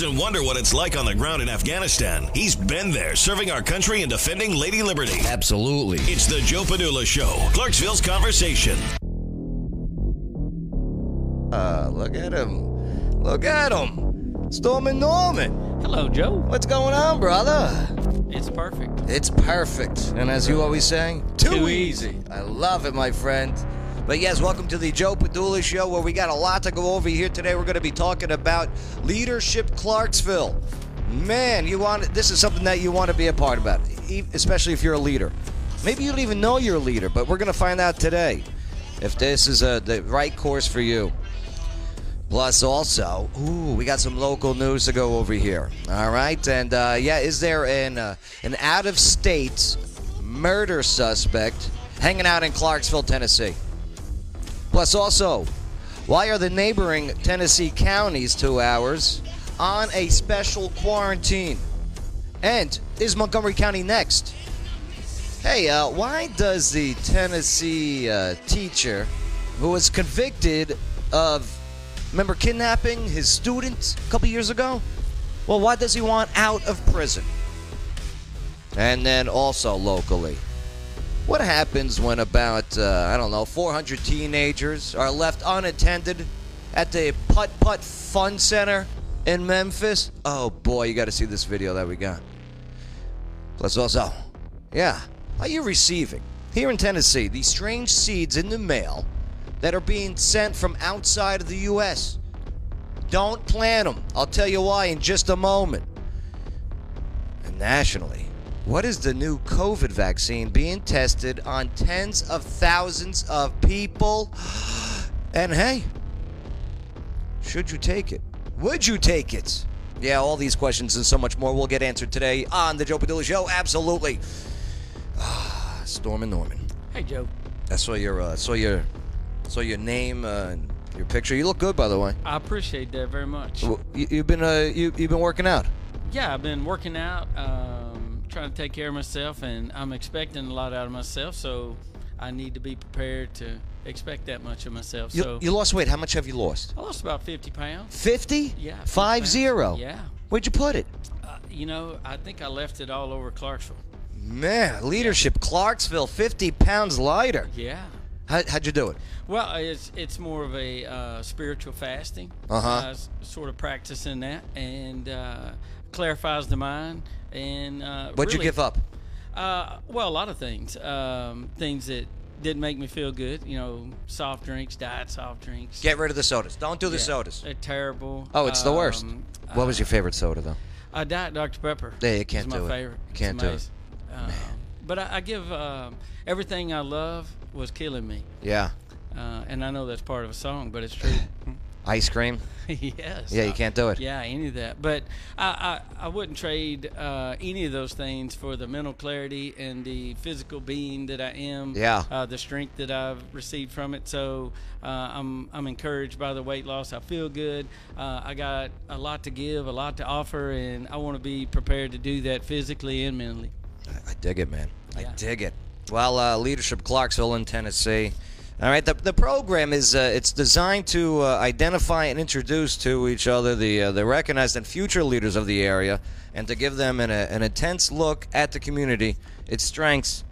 doesn't wonder what it's like on the ground in Afghanistan. He's been there serving our country and defending Lady Liberty. Absolutely. It's the Joe Padula Show, Clarksville's conversation. Uh, look at him. Look at him. Stormin' Norman. Hello, Joe. What's going on, brother? It's perfect. It's perfect. And as you always say, too, Too easy. easy. I love it, my friend. But yes, welcome to the Joe Padula Show, where we got a lot to go over here today. We're going to be talking about leadership Clarksville. Man, you want this is something that you want to be a part about, especially if you're a leader. Maybe you don't even know you're a leader, but we're going to find out today if this is a, the right course for you. Plus, also, ooh, we got some local news to go over here. All right, and uh, yeah, is there an uh, an out of state murder suspect hanging out in Clarksville, Tennessee? Plus, also, why are the neighboring Tennessee counties two hours on a special quarantine? And is Montgomery County next? Hey, uh, why does the Tennessee uh, teacher who was convicted of, remember, kidnapping his student a couple years ago? Well, why does he want out of prison? And then also locally, what happens when about, uh, I don't know, 400 teenagers are left unattended at the Putt Putt Fun Center in Memphis? Oh boy, you got to see this video that we got. Plus, also, yeah, are you receiving here in Tennessee these strange seeds in the mail that are being sent from outside of the U.S.? Don't plant them. I'll tell you why in just a moment. And nationally, what is the new COVID vaccine being tested on tens of thousands of people? And hey, should you take it? Would you take it? Yeah, all these questions and so much more will get answered today on the Joe Padula Show. Absolutely. Ah, Stormin' Norman. Hey, Joe. I saw your, uh, saw your, saw your name, uh, and your picture. You look good, by the way. I appreciate that very much. W- You, you've been, uh, you, you've been working out. Yeah, I've been working out, um, trying to take care of myself, and I'm expecting a lot out of myself, so I need to be prepared to expect that much of myself. You, so you lost weight. How much have you lost? I lost about 50 pounds. Fifty. Yeah, 50 Five pounds. zero. Yeah. Where'd you put it? Uh, you know, I think I left it all over Clarksville. Man, leadership, Clarksville, 50 pounds lighter. Yeah. How, how'd you do it? Well, it's it's more of a uh, spiritual fasting. Uh-huh. Uh, sort of practicing that and uh, clarifies the mind. And uh, What'd you give up? Uh, well, a lot of things. Um, things that didn't make me feel good. You know, soft drinks, diet soft drinks. Get rid of the sodas. Don't do the Yeah, sodas. They're terrible. Oh, it's the worst. Um, What was uh, your favorite soda, though? uh, Diet Dr Pepper. Yeah, you can't my do it. favorite. You can't do it. Um, but I, I give um, everything I love was killing me, Yeah. uh, and I know that's part of a song, but it's true. Ice cream? yes. Yeah, you can't do it. Yeah, any of that. But I, I, I wouldn't trade uh, any of those things for the mental clarity and the physical being that I am. Yeah. Uh, the strength that I've received from it. So uh, I'm, I'm encouraged by the weight loss. I feel good. Uh, I got a lot to give, a lot to offer, and I want to be prepared to do that physically and mentally. I, I dig it, man. I dig it. Well, uh, Leadership Clarksville in Tennessee. All right, the, the program is uh, it's designed to uh, identify and introduce to each other the uh, the recognized and future leaders of the area, and to give them an, a, an intense look at the community, its strengths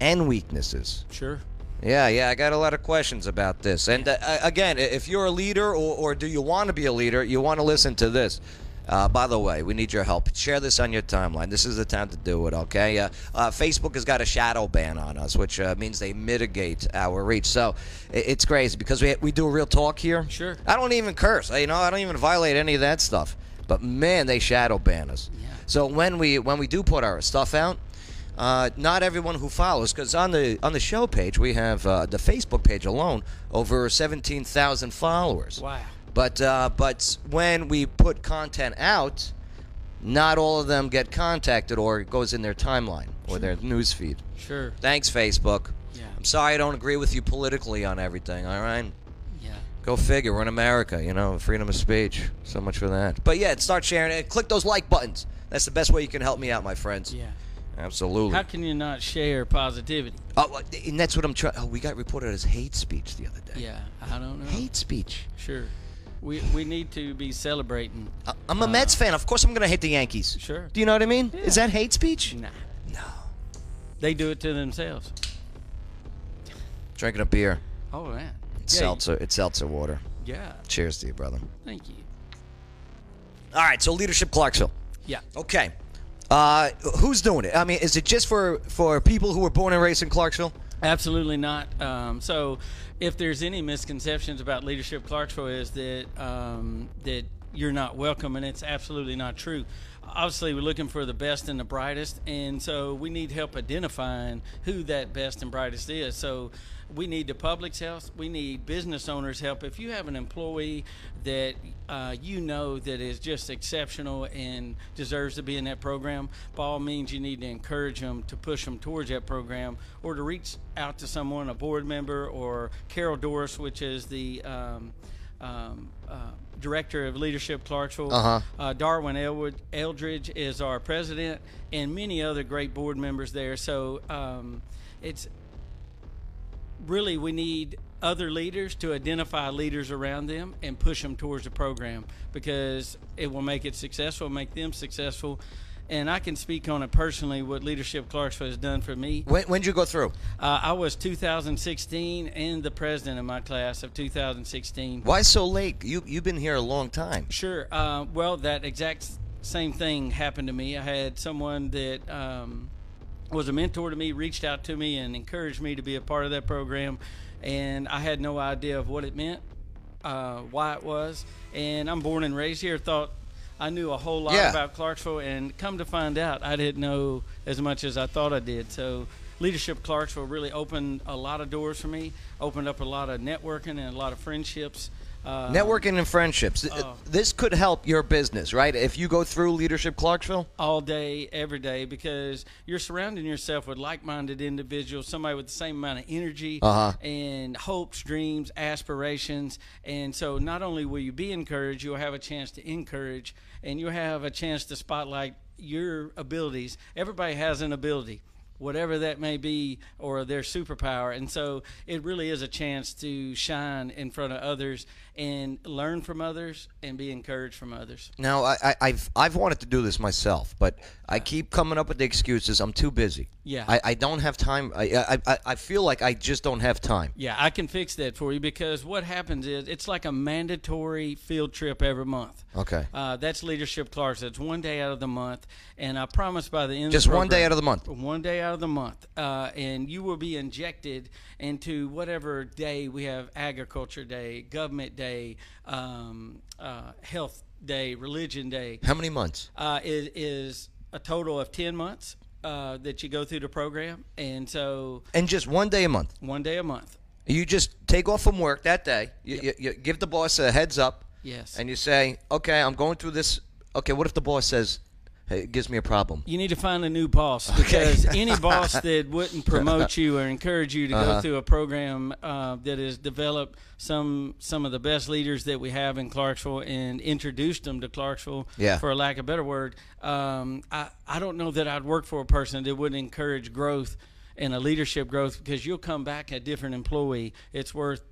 and weaknesses. Sure. Yeah, yeah, I got a lot of questions about this. And uh, again, if you're a leader or, or do you want to be a leader, you want to listen to this. Uh, by the way, we need your help. Share this on your timeline. This is the time to do it, okay? Uh, uh, Facebook has got a shadow ban on us, which uh, means they mitigate our reach. So it's crazy because we, we do a real talk here. Sure. I don't even curse. You know, I don't even violate any of that stuff. But man, they shadow ban us. Yeah. So when we when we do put our stuff out, uh, not everyone who follows, because on the on the show page we have uh, the Facebook page alone over seventeen thousand followers. Wow. But uh, but when we put content out, not all of them get contacted or it goes in their timeline or their news feed. Sure. Thanks, Facebook. Yeah. I'm sorry I don't agree with you politically on everything. All right. Yeah. Go figure. We're in America, you know, freedom of speech. So much for that. But yeah, start sharing it. Click those like buttons. That's the best way you can help me out, my friends. Yeah. Absolutely. How can you not share positivity? Oh, and that's what I'm trying. Oh, we got reported as hate speech the other day. Yeah. I don't know. Hate speech. Sure. We we need to be celebrating. I'm a Mets fan. Of course, I'm going to hate the Yankees. Sure. Do you know what I mean? Is that hate speech? Nah, No. they do it to themselves. Drinking a beer. Oh man. It's Yeah, seltzer. It's seltzer water. Yeah. Cheers to you, brother. Thank you. All right. So leadership Clarksville. Yeah. Okay. Uh, who's doing it? I mean, is it just for for people who were born and raised in Clarksville? Absolutely not. Um, so, if there's any misconceptions about leadership Clarksville, is that um, that you're not welcome, and it's absolutely not true. Obviously, we're looking for the best and the brightest, and so we need help identifying who that best and brightest is. So, we need the public's help. We need business owners' help. If you have an employee that uh, you know that is just exceptional and deserves to be in that program, by all means, you need to encourage them to push them towards that program or to reach out to someone, a board member, or Carol Doris, which is the um, um, uh, director of leadership Clarksville. Uh-huh. Uh, Darwin Elwood, Eldridge is our president, and many other great board members there. So um, it's really we need other leaders to identify leaders around them and push them towards the program because it will make it successful, make them successful. And I can speak on it personally what Leadership Clarksville has done for me. When did you go through? Uh, I was 2016 and the president of my class of 2016. Why so late? You you've been here a long time. Sure. Uh, well, that exact same thing happened to me. I had someone that um, was a mentor to me, reached out to me, and encouraged me to be a part of that program. And I had no idea of what it meant, uh, why it was. And I'm born and raised here. Thought I knew a whole lot Yeah. about Clarksville, and come to find out, I didn't know as much as I thought I did. So. Leadership Clarksville really opened a lot of doors for me, opened up a lot of networking and a lot of friendships. Uh, Networking and friendships. Oh. This could help your business, right? If you go through leadership Clarksville. all day, every day, because you're surrounding yourself with like-minded individuals, somebody with the same amount of energy Uh-huh. and hopes, dreams, aspirations, and so not only will you be encouraged, you'll have a chance to encourage, and you'll have a chance to spotlight your abilities. Everybody has an ability. Whatever that may be, or their superpower. And so it really is a chance to shine in front of others and learn from others and be encouraged from others. Now, I, I, I've I've wanted to do this myself, but I keep coming up with the excuses. I'm too busy. Yeah. I, I don't have time. I, I I feel like I just don't have time. Yeah, I can fix that for you because what happens is it's like a mandatory field trip every month. Okay. Uh, that's leadership Clarks. It's one day out of the month, and I promise by the end Just of the one day out of the month. One day out of the month, uh, and you will be injected into whatever day we have: agriculture day, government day, um, uh, health day, religion day. How many months? Uh, it is a total of ten months uh, that you go through the program, and so And just one day a month. one day a month. You just take off from work that day. You, you, you give the boss a heads up. Yes. And you say, okay, I'm going through this. Okay, what if the boss says, it gives me a problem? You need to find a new boss because any boss that wouldn't promote you or encourage you to Uh-huh. go through a program uh, that has developed some some of the best leaders that we have in Clarksville and introduced them to Clarksville, Yeah. for a lack of a better word, um, I I don't know that I'd work for a person that wouldn't encourage growth and a leadership growth because you'll come back a different employee. It's worth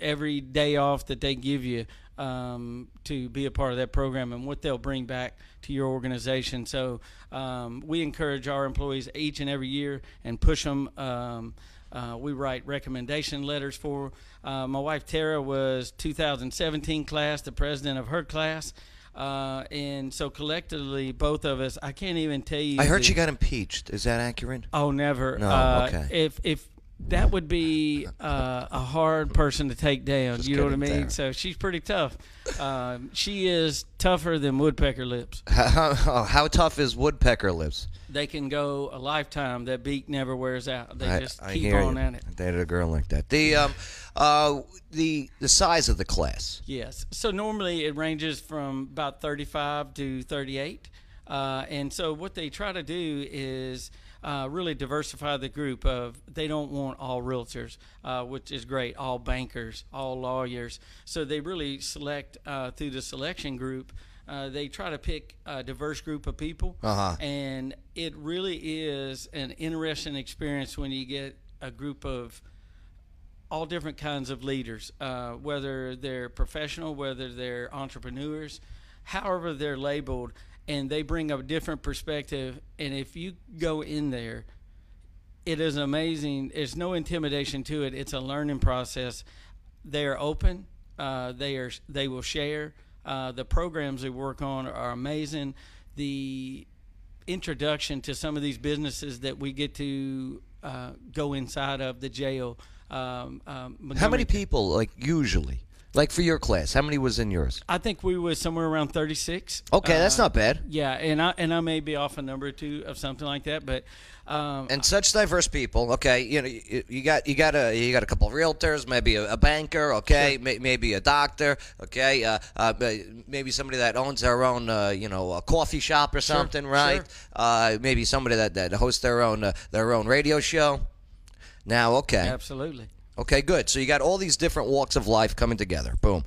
every day off that they give you um, to be a part of that program and what they'll bring back to your organization. So um, we encourage our employees each and every year and push them. Um, uh, we write recommendation letters for. Uh, my wife Tara was 2017 class, the president of her class. Uh, and so collectively, both of us, I can't even tell you. I heard the- she got impeached. Is that accurate? Oh, never. No, uh, okay. If if that would be uh, a hard person to take down, Just you know what I mean. So she's pretty tough. Um, she is tougher than woodpecker lips. How, how, how tough is woodpecker lips? They can go a lifetime. That beak never wears out. They I, just I keep on you. at it. I dated a girl like that. The um, uh, the the size of the class. Yes. So normally it ranges from about 35 to 38. Uh, and so what they try to do is uh, really diversify the group of they don't want all realtors, uh, which is great, all bankers, all lawyers. So they really select uh, through the selection group. Uh, they try to pick a diverse group of people, Uh-huh. and it really is an interesting experience when you get a group of all different kinds of leaders, uh, whether they're professional, whether they're entrepreneurs, however they're labeled, and they bring a different perspective. And if you go in there, it is amazing. There's no intimidation to it. It's a learning process. They are open. Uh, they are. They will share. Uh, the programs they work on are amazing. The introduction to some of these businesses that we get to uh, go inside of the jail. Um, um, How many people, like usually, like for your class? How many was in yours? I think we was somewhere around 36. Okay, that's Uh, not bad. Yeah, and I and I may be off a number or two of something like that, but um, and such diverse people. Okay, you know, you, you got you got a you got a couple of realtors, maybe a, a banker. Okay, may, maybe a doctor. Okay, uh, uh, maybe somebody that owns their own, uh, you know, a coffee shop or something, right? sure. Uh, maybe somebody that, that hosts their own uh, their own radio show. Now, okay, absolutely. Okay, good. So you got all these different walks of life coming together. Boom.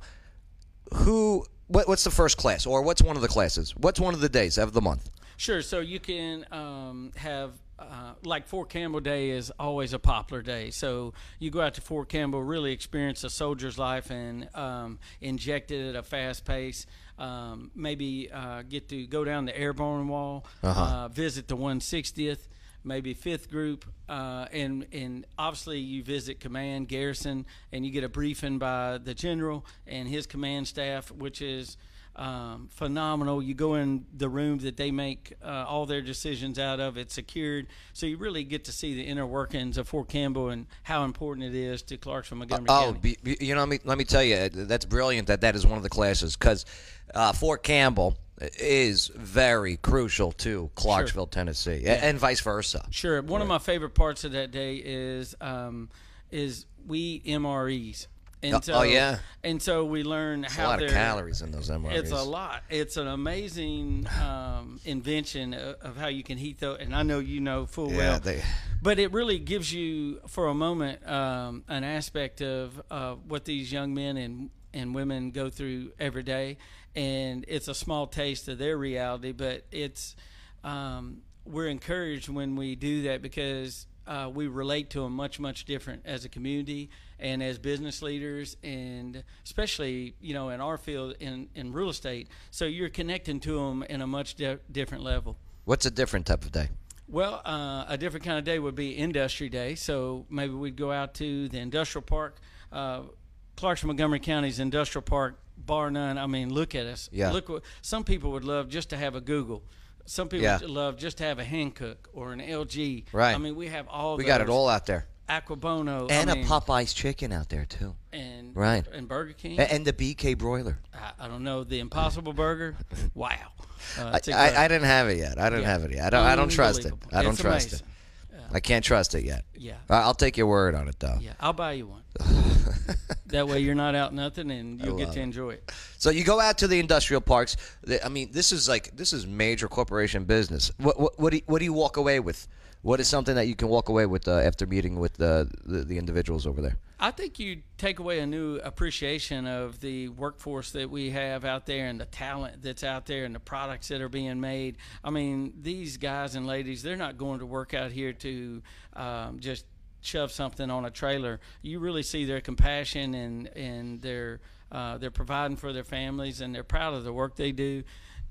Who? What, what's the first class, or what's one of the classes? What's one of the days of the month? Sure. So you can um, have uh, like Fort Campbell Day is always a popular day. So you go out to Fort Campbell, really experience a soldier's life, and um, inject it at a fast pace. Um, maybe uh, get to go down the airborne wall, uh visit the 160th. Maybe fifth group, uh, and and obviously you visit command garrison, and you get a briefing by the general and his command staff, which is um, phenomenal. You go in the room that they make uh, all their decisions out of. It's secured, so you really get to see the inner workings of Fort Campbell and how important it is to Clarksville, Montgomery Oh, County. be- you know, let me, let me tell you, that's brilliant that that is one of the classes because uh, Fort Campbell is very crucial to Clarksville, Tennessee, a- and vice versa. Sure. One of my favorite parts of that day is um, is we eat MREs. And Oh- so, oh, yeah? And so we learn A how lot of calories in those MREs. It's a lot. It's an amazing um, invention of, of how you can heat those. And I know you know full Yeah, well. they- but it really gives you, for a moment, um, an aspect of uh, what these young men and and women go through every day, and it's a small taste of their reality. But it's um, we're encouraged when we do that because uh, we relate to them much much different as a community and as business leaders and especially you know in our field in, in real estate so you're connecting to them in a much di- different level What's a different type of day? well, uh, a different kind of day would be Industry Day. So maybe we'd go out to the industrial park. Uh, Clarksville, Montgomery County's industrial park, bar none. I mean, look at us. Yeah. Look what some people would love just to have a Google. Some people Yeah. would love just to have a Hankook or an LG. Right. I mean, we have all. We got it all out there, Akebono and I mean, a Popeyes chicken out there too, and Right. and Burger King. And the BK broiler. I, I don't know the Impossible Burger. Wow. Uh, I. I, I didn't have it yet. I didn't Yeah. have it yet. I don't. I don't trust it. I don't It's trust amazing. it. I can't trust it yet. Yeah. I- I'll take your word on it though. Yeah, I'll buy you one. that way you're not out nothing and you'll get love to it. enjoy it. So you go out to the industrial parks. The- I mean, this is like this is major corporation business. What what what do you, what do you walk away with? What is something that you can walk away with uh, after meeting with the, the the individuals over there? I think you take away a new appreciation of the workforce that we have out there and the talent that's out there and the products that are being made. I mean, these guys and ladies, they're not going to work out here to um, just shove something on a trailer. You really see their compassion and and their uh, they're providing for their families and they're proud of the work they do.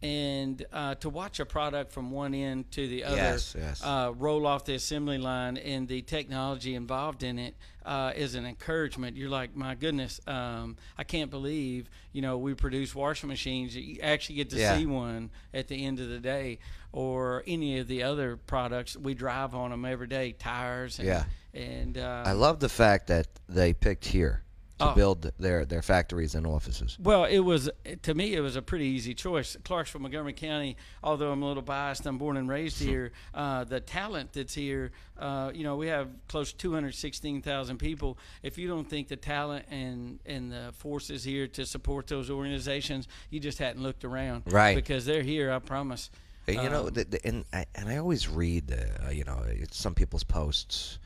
And uh, to watch a product from one end to the other Yes, yes. uh, roll off the assembly line and the technology involved in it uh, is an encouragement. You're like, my goodness, um, I can't believe you know we produce washing machines. You actually get to Yeah. see one at the end of the day, or any of the other products we drive on them every day, tires. And, Yeah. and uh, I love the fact that they picked here to Oh. build their their factories and offices. Well, it was to me. It was a pretty easy choice. Clarksville, Montgomery County. Although I'm a little biased, I'm born and raised here. Uh, the talent that's here, uh, you know, we have close to 216,000 people. If you don't think the talent and and the forces here to support those organizations, you just hadn't looked around. Right. Because they're here. I promise. You know, Um, the, the, and I, and I always read, uh, you know, some people's posts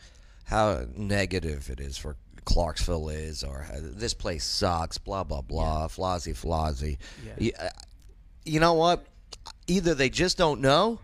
how negative it is for Clarksville is, or this place sucks, blah blah blah, flozzy flozzy. Yeah. You, uh, you know what? Either they just don't know,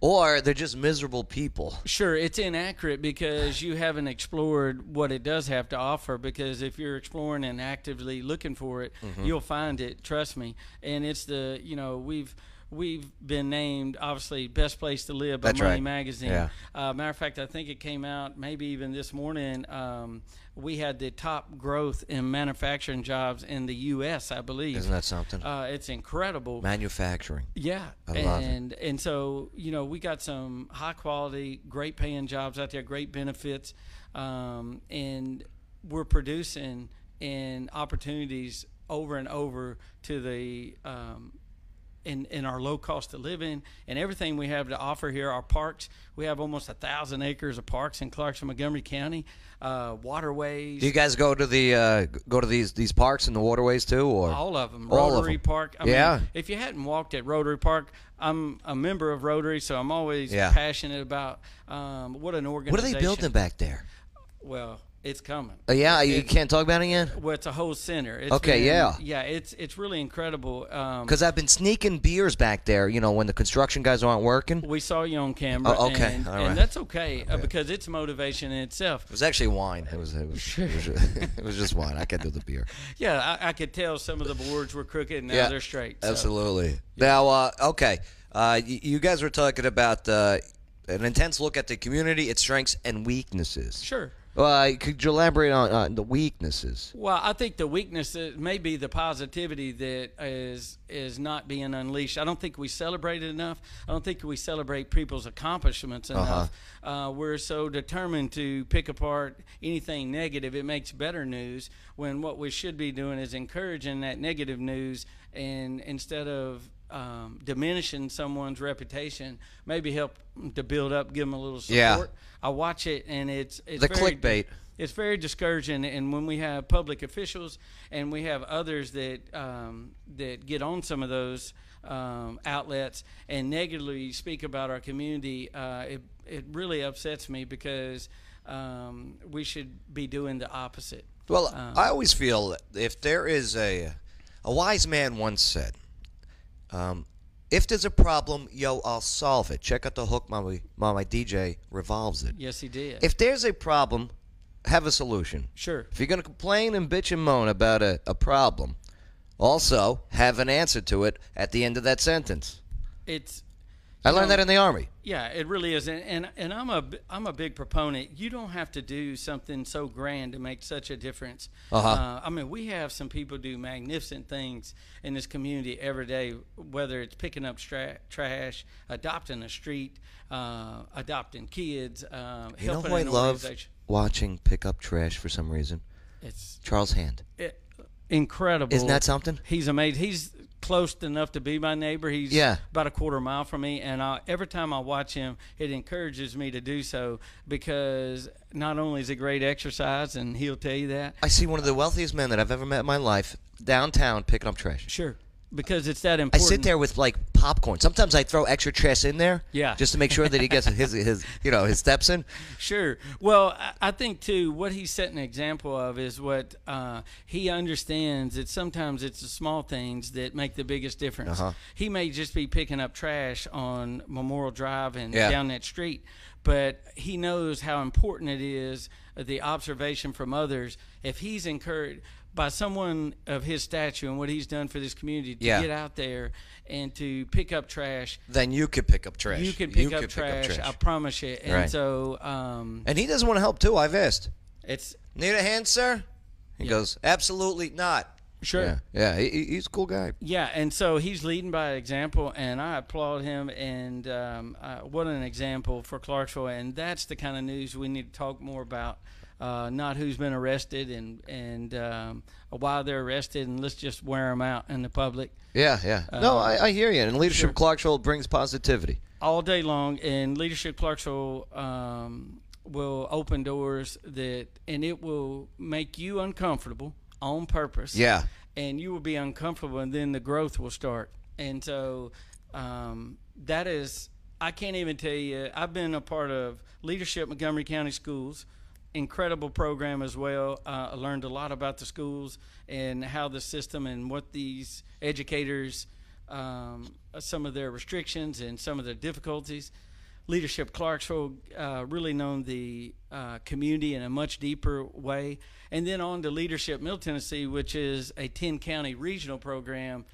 or they're just miserable people. Sure, it's inaccurate because you haven't explored what it does have to offer. Because if you're exploring and actively looking for it, Mm-hmm. you'll find it. Trust me. And it's the you know we've we've been named obviously best place to live by That's Money right. Magazine. Yeah. Uh, matter of fact, I think it came out maybe even this morning. Um, we had the top growth in manufacturing jobs in the U.S. I believe. Isn't that something? Uh, it's incredible. Manufacturing. Yeah, I love it. and and so you know we got some high quality, great paying jobs out there, great benefits, um, and we're producing and opportunities over and over to the um, in, in our low cost of living and everything we have to offer here. Our parks, we have almost a thousand acres of parks in Clarkson, Montgomery County, uh, waterways. Do you guys go to the uh, go to these these parks and the waterways too, or All of them. All of Rotary them. Park. I Yeah. Mean, if you hadn't walked at Rotary Park, I'm a member of Rotary, so I'm always Yeah. passionate about um, what an organization. what are they building back there? Well, it's coming. Uh, yeah, you It- can't talk about it yet. Well, it's a whole center. It's Okay, been- yeah. Yeah, it's it's really incredible. Um, Because I've been sneaking beers back there. You know, when the construction guys aren't working. We saw you on camera. Oh, okay. And, and that's okay uh, because it's motivation in itself. It was actually wine. It was it was, it was, just, it was just wine. I can't do the beer. Yeah, I, I could tell some of the boards were crooked and now yeah, they're straight. so. Absolutely. Now, uh, okay, uh, y- you guys were talking about uh, an intense look at the community, its strengths and weaknesses. Sure. Uh, could you elaborate on uh, the weaknesses? Well, I think the weaknesses may be the positivity that is is not being unleashed. I don't think we celebrate it enough. I don't think we celebrate people's accomplishments enough. uh we're so determined to pick apart anything negative. It makes better news when what we should be doing is encouraging that negative news, and instead of um, diminishing someone's reputation, maybe help to build up, give them a little support. Yeah. I watch it, and it's it's The very- clickbait. it's very discouraging and when we have public officials and we have others that um, that get on some of those um, outlets and negatively speak about our community uh, it, it really upsets me because um, we should be doing the opposite Well, Um, I always feel that if there is a a wise man once said, um, "If there's a problem, yo, I'll solve it." Check out the hook, my my, my DJ revolves it. yes he did If there's a problem, have a solution. sure If you're gonna complain and bitch and moan about a, a problem, also have an answer to it at the end of that sentence. it's I learned know- that in the army. Yeah, it really is, and and, and I'm a I'm a big proponent. You don't have to do something so grand to make such a difference. Uh-huh. Uh, I mean, we have some people do magnificent things in this community every day, whether it's picking up stra- trash, adopting a street, uh, adopting kids, um, You know who I love watching pick up trash for some reason? It's Charles Hand. it, incredible. Isn't that something? He's amazing. He's close enough to be my neighbor. He's Yeah. about a quarter mile from me, and I, every time I watch him, it encourages me to do so because not only is it great exercise, and he'll tell you that. I see one of the wealthiest men that I've ever met in my life downtown picking up trash. Sure, because it's that important. I sit there with like popcorn. Sometimes I throw extra trash in there, Yeah. just to make sure that he gets his his you know his steps in. Sure. Well, I- think too what he's setting an example of is what uh, he understands that sometimes it's the small things that make the biggest difference. Uh-huh. He may just be picking up trash on Memorial Drive and Yeah. down that street, but he knows how important it is uh, the observation from others. If he's encouraged by someone of his stature and what he's done for this community to Yeah. get out there and to pick up trash, Then you could pick up trash. you can pick, up, could trash, I promise you. And Right. so um, And he doesn't want to help too. I've asked. it's Need a hand, sir? He goes, absolutely not. sure. Yeah, yeah. He- he's a cool guy. Yeah, and so he's leading by example, and I applaud him. And um, uh, what an example for Clarksville! And that's the kind of news we need to talk more about. Uh, not who's been arrested and and um, why they're arrested, and let's just wear them out in the public Yeah, yeah. no, Uh, I, I hear you. And leadership sure. Clarksville brings positivity. all day long. And Leadership Clarksville um, will open doors that, and it will make you uncomfortable on purpose. Yeah. and you will be uncomfortable, and then the growth will start. And so um, that is, I can't even tell you. I've been a part of Leadership Montgomery County Schools, incredible program as well. Uh, I learned a lot about the schools and how the system and what these educators, um, some of their restrictions and some of the difficulties. Leadership Clarksville uh, really known the uh, community in a much deeper way. And then on to Leadership Middle Tennessee, which is a 10 county regional program.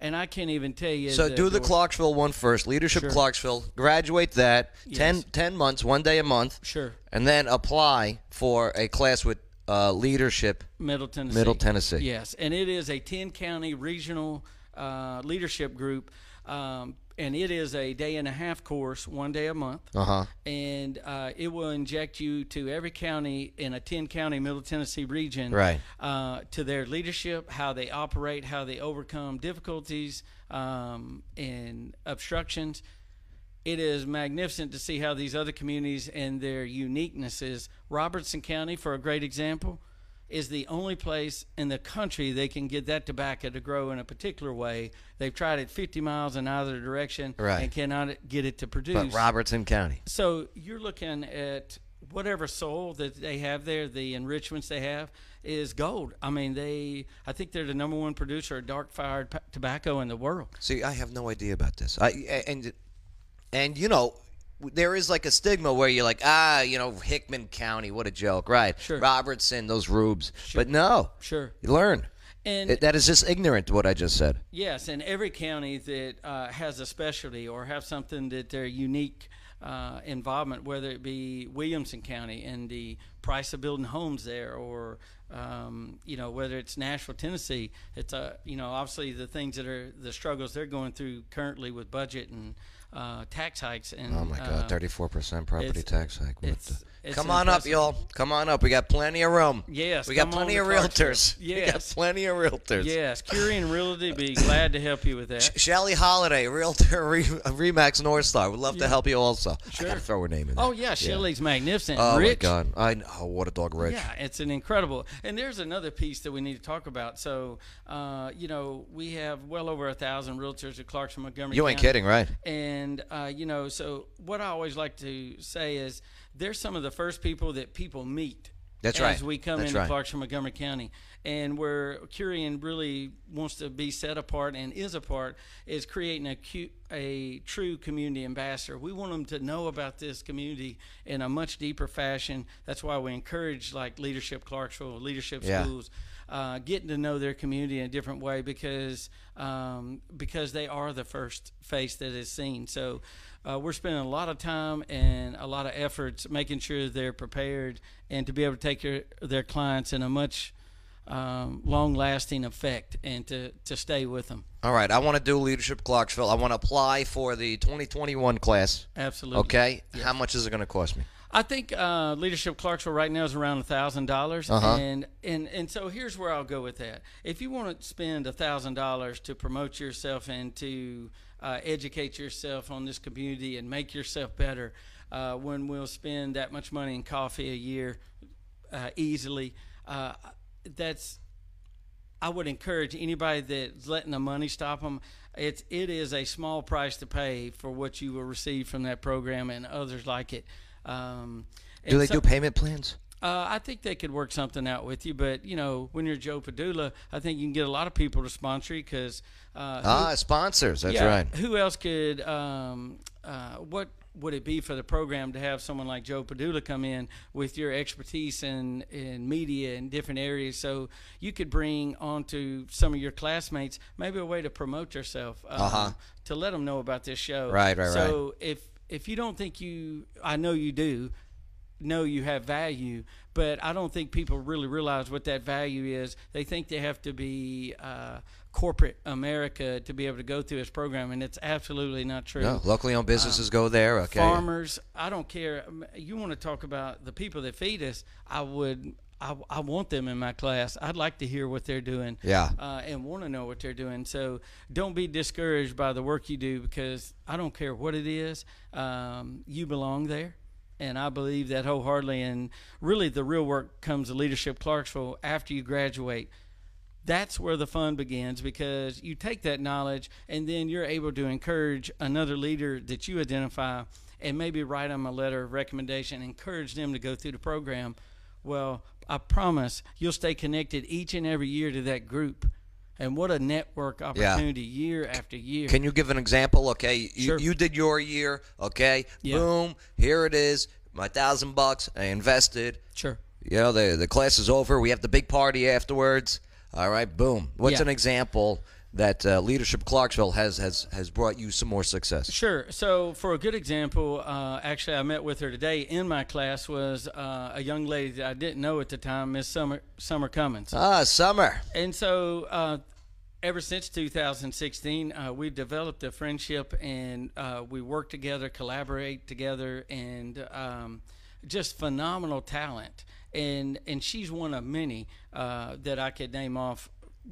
And I can't even tell you. So do the door- Clarksville one first. Leadership Sure. Clarksville. Graduate that. Ten, 10 months, one day a month. Sure. And then apply for a class with uh, leadership. Middle Tennessee. Middle Tennessee. Yes, and it is a 10 county regional uh, leadership group. Um, and it is a day and a half course, one day a month. Uh huh. And uh, it will inject you to every county in a 10 county Middle Tennessee region. Right. Uh, to their leadership, how they operate, how they overcome difficulties um, and obstructions it is magnificent to see how these other communities and their uniquenesses. Robertson County, for a great example, is the only place in the country they can get that tobacco to grow in a particular way. They've tried it 50 miles in either direction Right. and cannot get it to produce. But Robertson County. So you're looking at whatever soil that they have there, the enrichments they have is gold. I mean, they I think they're the number one producer of dark fired tobacco in the world. See, I have no idea about this. I and and you know, there is like a stigma where you're like, ah, you know, Hickman County, what a joke, right? Sure. Robertson, those rubes. Sure. But no, Sure. you learn. And It- that is just ignorant. to What I just said. Yes, and every county that uh, has a specialty or have something that their unique uh, involvement, whether it be Williamson County and the price of building homes there, or um, you know whether it's Nashville, Tennessee, it's a you know obviously the things that are the struggles they're going through currently with budget and uh, tax hikes and Oh my uh, God, thirty-four percent property tax hike. What the- it's Come on up, y'all. Come on up. We got plenty of room. Yes, we got plenty of realtors. we got Yes. plenty of realtors. Yes, Quirion Realty be glad to help you with that. Shelly Holiday, realtor, Re- Remax North Star. Would love to help you also. Sure. I gotta throw her name in there. Oh yeah, Shelley's magnificent. Oh Rich. my God! I know oh, what a dog, Rich. Yeah, it's an incredible. And there's another piece that we need to talk about. So, uh, you know, we have well over a thousand realtors at Clarkson Montgomery. You ain't County. kidding, right? And uh, you know, so what I always like to say is they're some of the first people that people meet. That's as right. we come That's into right. Clarkson Montgomery County, and where Quirion really wants to be set apart and is a part is creating a cu- a true community ambassador. We want them to know about this community in a much deeper fashion. That's why we encourage like leadership Clarksville, leadership Yeah. schools, uh, getting to know their community in a different way because um, because they are the first face that is seen. So uh, we're spending a lot of time and a lot of efforts making sure they're prepared and to be able to take their clients in a much um, long-lasting effect and to, to stay with them. All right, I want to do leadership Clarksville. I want to apply for the 2021 class. Absolutely. Okay, how much is it going to cost me? I think uh, leadership Clarksville right now is around a thousand dollars, Uh-huh. and and and so here's where I'll go with that. If you want to spend a thousand dollars to promote yourself and to uh, educate yourself on this community and make yourself better, uh, when we'll spend that much money in coffee a year uh, easily, uh, that's I would encourage anybody that's letting the money stop them. It's it is a small price to pay for what you will receive from that program and others like it. Um, Do they so- do payment plans? Uh, I think they could work something out with you, but you know, when you're Joe Padula, I think you can get a lot of people to sponsor you because uh, who- Ah, sponsors. That's yeah, right. Who else could? Um, uh, what would it be for the program to have someone like Joe Padula come in with your expertise in in media and different areas, so you could bring onto some of your classmates maybe a way to promote yourself, um, Uh-huh. to let them know about this show. Right, right, so if if you don't think you, I know you do know you have value, but I don't think people really realize what that value is. They think they have to be uh, corporate America to be able to go through this program, and it's absolutely not true. No, locally owned businesses go there. Okay. Farmers, I don't care. Um, You want to talk about the people that feed us? I would. I, I want them in my class. I'd like to hear what they're doing. Yeah. Uh, and want to know what they're doing. So don't be discouraged by the work you do because I don't care what it is. Um, you belong there. And I believe that wholeheartedly. And really, the real work comes to Leadership Clarksville after you graduate that's where the fun begins because you take that knowledge and then you're able to encourage another leader that you identify and maybe write them a letter of recommendation, encourage them to go through the program. Well, I promise you'll stay connected each and every year to that group And what a network opportunity year after year. Can you give an example? Okay, you, Sure. you did your year. Okay, Yeah. boom, here it is. My thousand bucks. I invested. sure. You know, the the class is over. We have the big party afterwards. All right, boom. What's Yeah. an example that uh, Leadership Clarksville has has has brought you some more success? Sure. So, for a good example, uh, actually, I met with her today in my class was uh, a young lady that I didn't know at the time, Miss Summer Summer Cummins. Ah, summer. And so, uh, ever since 2016, uh, we've developed a friendship and uh, we work together, collaborate together, and um, just phenomenal talent. And and she's one of many uh, that I could name off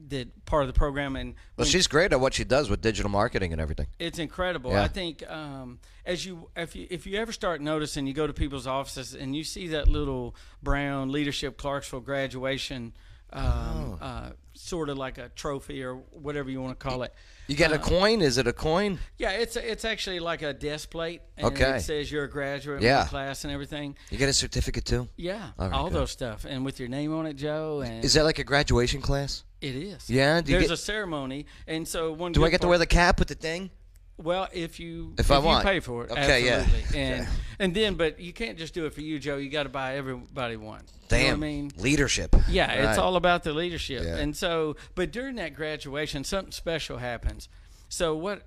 that part of the program. And Well, she's great at what she does with digital marketing and everything. it's incredible. Yeah. I think um, as you if you if you ever start noticing, you go to people's offices and you see that little brown leadership Clarksville graduation, um, uh, sort of like a trophy or whatever you want to call it. You get a Uh, coin? Is it a coin? Yeah, it's it's actually like a desk plate, and Okay. it says you're a graduate Yeah. of the class and everything. You get a certificate too? Yeah, All right, all those stuff, and with your name on it, Joe. And Is that like a graduation class? It is. Yeah, There's get- a ceremony, and so one. Do I get to wear the cap with the thing? Well, if you If I you want. pay for it, Okay, yeah. absolutely. And and then, but you can't just do it for you, Joe. You got to buy everybody one. You know Damn. I mean? Leadership. Yeah, it's all about the leadership. Yeah. And so, but during that graduation, something special happens. So what?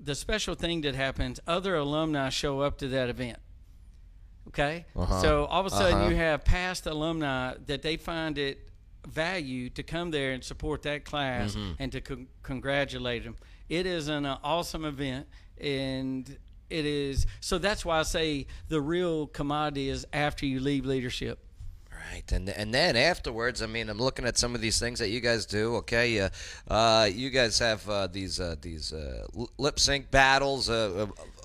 The special thing that happens, other alumni show up to that event. Okay, Uh-huh. so all of a sudden Uh-huh. you have past alumni that they find it value to come there and support that class Mm-hmm. and to con- congratulate them. It is an uh, awesome event, and it is so. That's why I say the real commodity is after you leave leadership. Right, and and then afterwards, I mean, I'm looking at some of these things that you guys do. Okay, uh, uh, you guys have uh, these uh, these uh, lip sync battles.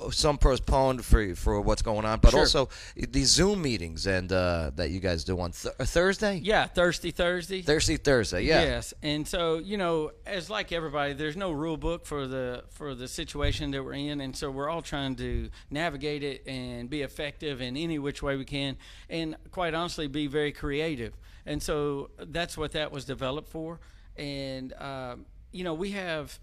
Uh, uh, some postponed for for what's going on, but Sure. also these Zoom meetings and uh, that you guys do on th- Thursday. Yeah, Thursday, Thursday. Thursday, Thursday. Yeah. Yes, and so you know, as like everybody, there's no rule book for the for the situation that we're in, and so we're all trying to navigate it and be effective in any which way we can, and quite honestly, be very creative. And so that's what that was developed for. And um, you know, we have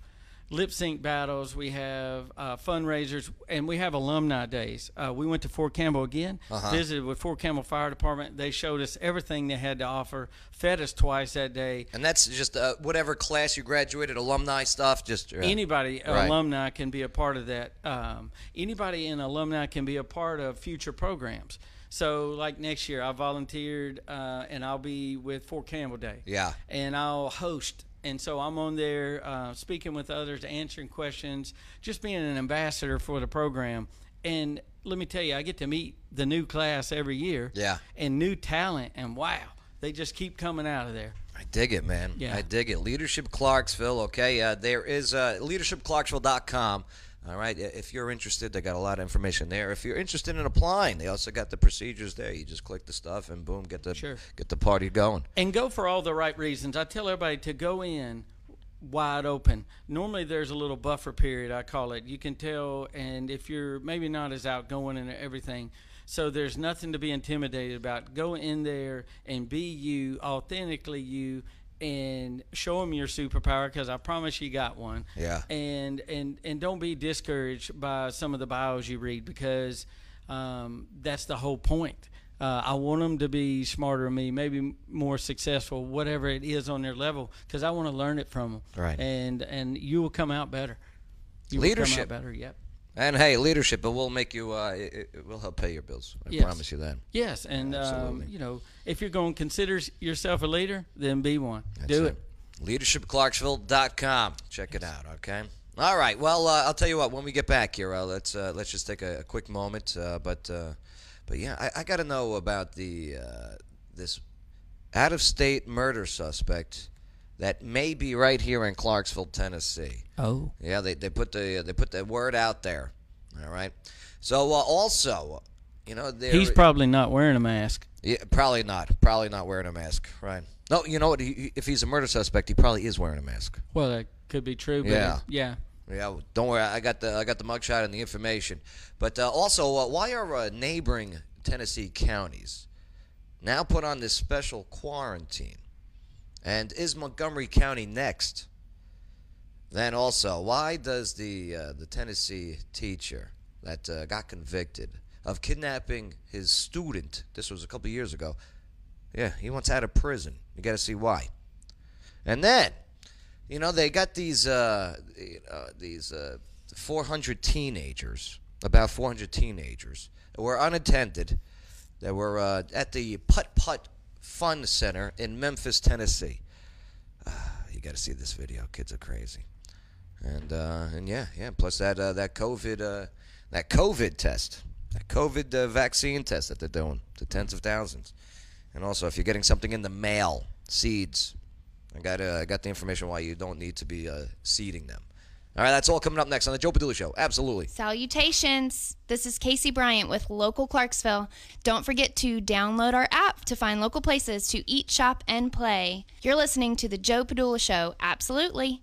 lip sync battles, we have uh, fundraisers, and we have alumni days. Uh, we went to Fort Campbell again, visited with Fort Campbell Fire Department. They showed us everything they had to offer, fed us twice that day. And that's just uh, whatever class you graduated, alumni stuff. Just uh, Anybody, Right. alumni, can be a part of that. Um, anybody in alumni can be a part of future programs. So, like next year, I volunteered, uh, and I'll be with Fort Campbell Day. Yeah. and I'll host. And so I'm on there uh, speaking with others, answering questions, just being an ambassador for the program. And let me tell you, I get to meet the new class every year. Yeah. And new talent, and wow, they just keep coming out of there. I dig it, man. Yeah. I dig it. Leadership Clarksville. Okay, uh, there is uh, leadershipclarksville.com. All right, if you're interested, they got a lot of information there. If you're interested in applying, they also got the procedures there. You just click the stuff and boom, get the Sure. get the party going. and go for all the right reasons. I tell everybody to go in wide open. Normally, there's a little buffer period, I call it. You can tell, and if you're maybe not as outgoing and everything, so there's nothing to be intimidated about. Go in there and be you, authentically you, and show them your superpower because I promise you got one. Yeah. And and and don't be discouraged by some of the bios you read because um, that's the whole point. Uh, I want them to be smarter than me, maybe more successful, whatever it is on their level, because I want to learn it from them. Right. And and you will come out better. You will Leadership. come out better. Yep. And hey, leadership, it will make you. Uh, it, it will help pay your bills. I Yes. promise you that. Yes, and um, you know, if you're going to consider yourself a leader, then be one. That's Do it. LeadershipClarksville.com. Check it out. Okay. All right. Well, uh, I'll tell you what. When we get back here, uh, let's uh, let's just take a, a quick moment. Uh, but uh, but yeah, I, I got to know about the uh, this out of state murder suspect that may be right here in Clarksville, Tennessee. Oh. Yeah, they, they put the they put the word out there. All right. So uh, also, you know, there, He's probably not wearing a mask. yeah, probably not. Probably not wearing a mask. Right. No, you know what? He, if he's a murder suspect, he probably is wearing a mask. Well, that could be true. But Yeah. yeah. Yeah, don't worry. I got the I got the mugshot and the information. But uh, also, uh, why are uh, neighboring Tennessee counties now put on this special quarantine? And is Montgomery County next? Then also, why does the uh, the Tennessee teacher that uh, got convicted of kidnapping his student? This was a couple years ago. Yeah, he wants out of prison. You got to see why. And then, you know, they got these uh, uh, these uh, 400 teenagers, about 400 teenagers, that were unattended, that were uh, at the Putt Putt Fun Center in Memphis, Tennessee. you got to see this video. Kids are crazy. And uh, and yeah, yeah. Plus that uh, that COVID uh, that COVID test, that COVID uh, vaccine test that they're doing to tens of thousands. And also, if you're getting something in the mail, seeds, I got uh, I got the information why you don't need to be uh, seeding them. All right, that's all coming up next on the Joe Padula Show. Absolutely. Salutations. This is Casey Bryant with Local Clarksville. Don't forget to download our app to find local places to eat, shop, and play. You're listening to the Joe Padula Show. Absolutely.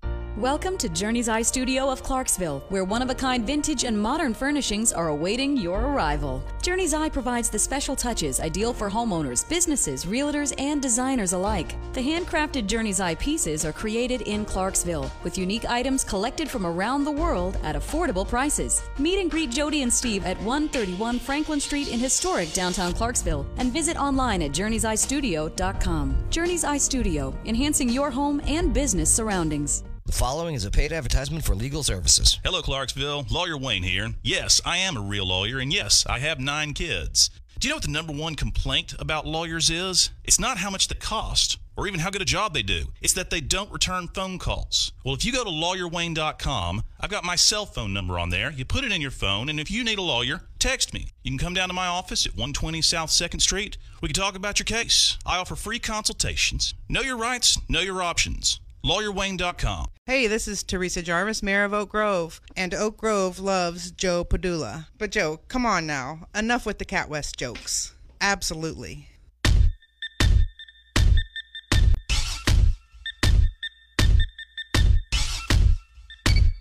Welcome to Journey's Eye Studio of Clarksville, where one of a kind vintage and modern furnishings are awaiting your arrival. Journey's Eye provides the special touches ideal for homeowners, businesses, realtors, and designers alike. The handcrafted Journey's Eye pieces are created in Clarksville with unique items collected from around the world at affordable prices. Meet and greet Jody and Steve at 131 Franklin Street in historic downtown Clarksville and visit online at Journey's Eye journeyseyestudio.com. Journey's Eye Studio, enhancing your home and business surroundings. The following is a paid advertisement for legal services. Hello, Clarksville. Lawyer Wayne here. Yes, I am a real lawyer, and yes, I have nine kids. Do you know what the number one complaint about lawyers is? It's not how much they cost or even how good a job they do. It's that they don't return phone calls. Well, if you go to lawyerwayne.com, I've got my cell phone number on there. You put it in your phone, and if you need a lawyer, text me. You can come down to my office at 120 South 2nd Street. We can talk about your case. I offer free consultations. Know your rights, know your options. LawyerWayne.com. Hey, this is Teresa Jarvis, Mayor of Oak Grove, and Oak Grove loves Joe Padula. But Joe, come on now, enough with the Cat West jokes. Absolutely.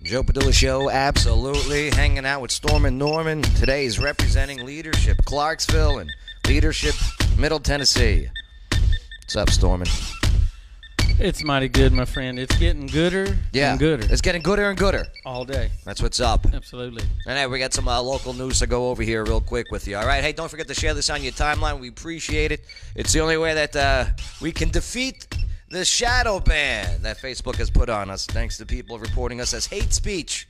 Joe Padula Show, absolutely. Hanging out with Stormin' Norman. Today is representing Leadership Clarksville and Leadership Middle Tennessee. What's up, Stormin? It's mighty good, my friend. It's getting gooder Yeah, and gooder It's getting gooder and gooder. all day. That's what's up. Absolutely. And hey, we got some uh, local news to go over here real quick with you. All right, hey, don't forget to share this on your timeline. We appreciate it. It's the only way that uh, we can defeat the shadow ban that Facebook has put on us, thanks to people reporting us as hate speech.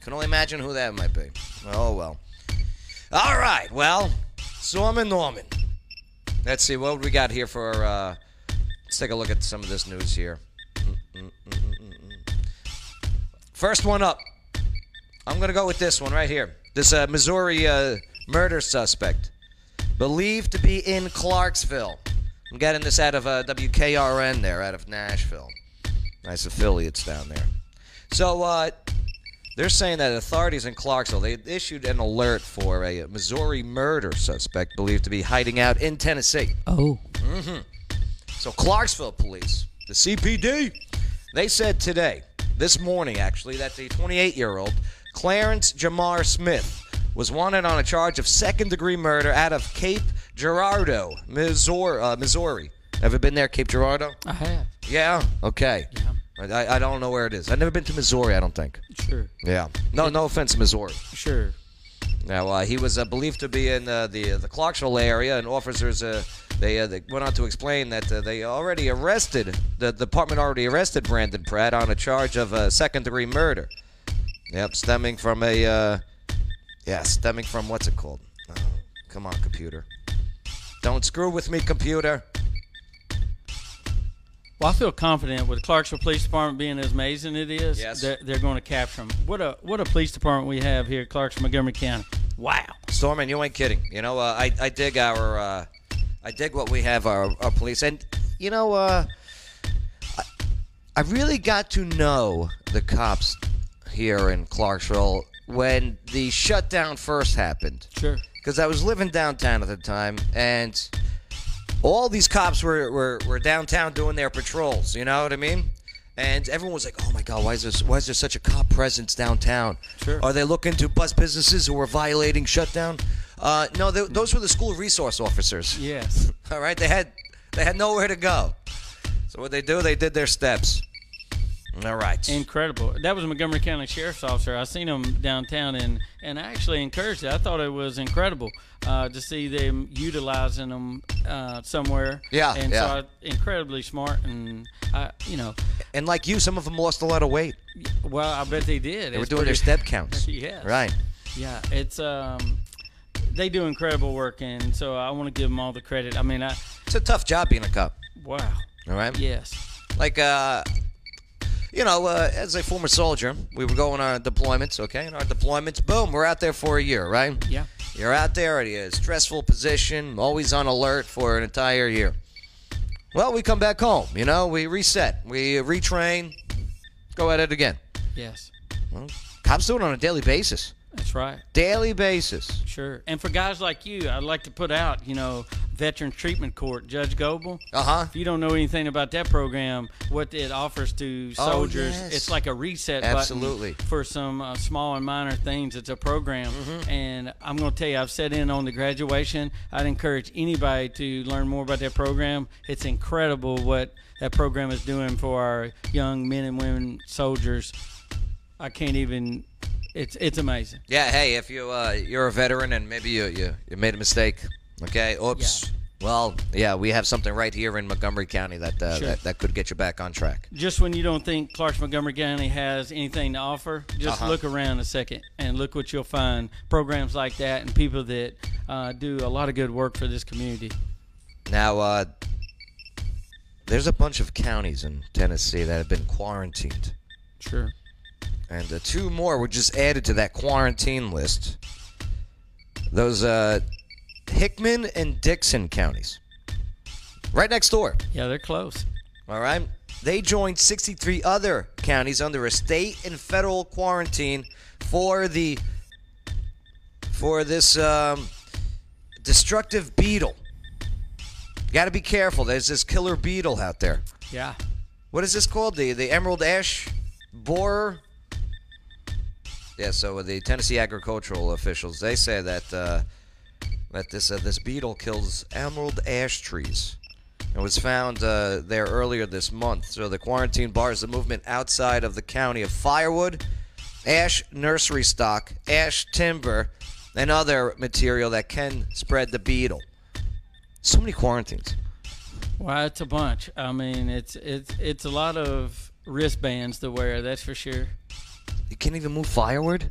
Can only imagine who that might be. Oh well. All right, well, Stormin' Norman. Let's see what we got here for. Uh, let's take a look at some of this news here. First one up. I'm going to go with this one right here. This uh, Missouri uh, murder suspect, believed to be in Clarksville. I'm getting this out of uh, WKRN there, out of Nashville. Nice affiliates down there. So uh, they're saying that authorities in Clarksville they issued an alert for a Missouri murder suspect believed to be hiding out in Tennessee. Oh. So Clarksville police, the CPD, they said today, this morning actually, that the 28-year-old Clarence Jamar Smith was wanted on a charge of second-degree murder out of Cape Girardeau, Missouri. Uh, Missouri. Ever been there, Cape Girardeau? I have. Yeah. Okay. Yeah. I, I don't know where it is. I've never been to Missouri. I don't think. Sure. Yeah. No, no offense, Missouri. Sure. Now uh, he was uh, believed to be in uh, the the Clarksville area, and officers they, uh, they went on to explain that uh, they already arrested the department already arrested Brandon Pratt on a charge of uh, second degree murder. Yep, stemming from a uh, yeah, stemming from what's it called? Oh, come on, computer. Don't screw with me, computer. Well, I feel confident with Clarksville Police Department being as amazing it is. Yes. They're, they're going to capture them. What a what a police department we have here at Clarksville Montgomery County. Wow. Storman, you ain't kidding. You know, uh, I I dig our uh, I dig what we have our, our police, and you know, uh, I, I really got to know the cops here in Clarksville when the shutdown first happened. Sure. Because I was living downtown at the time, and all these cops were, were, were downtown doing their patrols. You know what I mean? And everyone was like, "Oh my God, why is this? Why is there such a cop presence downtown? Sure. Are they looking to bust businesses who are violating shutdown?" Uh, no, th- those were the school resource officers. Yes. All right, they had they had nowhere to go. So what they do, they did their steps. All right. Incredible. That was a Montgomery County Sheriff's Officer. I seen him downtown and, and I actually encouraged it. I thought it was incredible uh, to see them utilizing them uh, somewhere. Yeah, And yeah. so I, incredibly smart and, I, you know, and like you, some of them lost a lot of weight. well, I bet they did. They were It's doing their step counts. yeah. Right. Yeah, it's um, they do incredible work, and so I want to give them all the credit. I mean, I It's a tough job being a cop. wow, All right. yes, Like uh, you know, uh, as a former soldier, we were going on deployments. Okay, and our deployments, boom, we're out there for a year, right? yeah, You're out there at a stressful position, always on alert for an entire year. Well, we come back home. You know, we reset, we retrain, go at it again. yes, Well, cops do it on a daily basis. That's right. Daily basis. Sure. And for guys like you, I'd like to put out, you know, Veterans Treatment Court, Judge Goble. Uh huh. If you don't know anything about that program, what it offers to Oh, soldiers, yes. it's like a reset Absolutely. button for some uh, small and minor things. It's a program, Mm-hmm. and I'm going to tell you, I've set in on the graduation. I'd encourage anybody to learn more about that program. It's incredible what that program is doing for our young men and women soldiers. I can't even. It's it's amazing. Yeah. Hey, if you uh, you're a veteran and maybe you, you you made a mistake, okay? Oops. Well, yeah, we have something right here in Montgomery County that uh, Sure. that, that could get you back on track. just when you don't think Clark's Montgomery County has anything to offer, just Uh-huh. look around a second and look what you'll find. Programs like that and people that uh, do a lot of good work for this community. Now, uh, there's a bunch of counties in Tennessee that have been quarantined, Sure. And uh, two more were just added to that quarantine list. Those uh, Hickman and Dickson counties, right next door. Yeah, they're close. All right. They joined 63 other counties under a state and federal quarantine for the for this um, destructive beetle. You got to be careful. There's this killer beetle out there. Yeah. What is this called? The the emerald ash borer. Yeah. So the Tennessee agricultural officials they say that uh, that this uh, this beetle kills emerald ash trees. It was found uh, there earlier this month. So the quarantine bars the movement outside of the county of firewood, ash nursery stock, ash timber, and other material that can spread the beetle. So many quarantines. Well, it's a bunch. I mean, it's it's it's a lot of wristbands to wear. That's for sure. You can't even move firewood.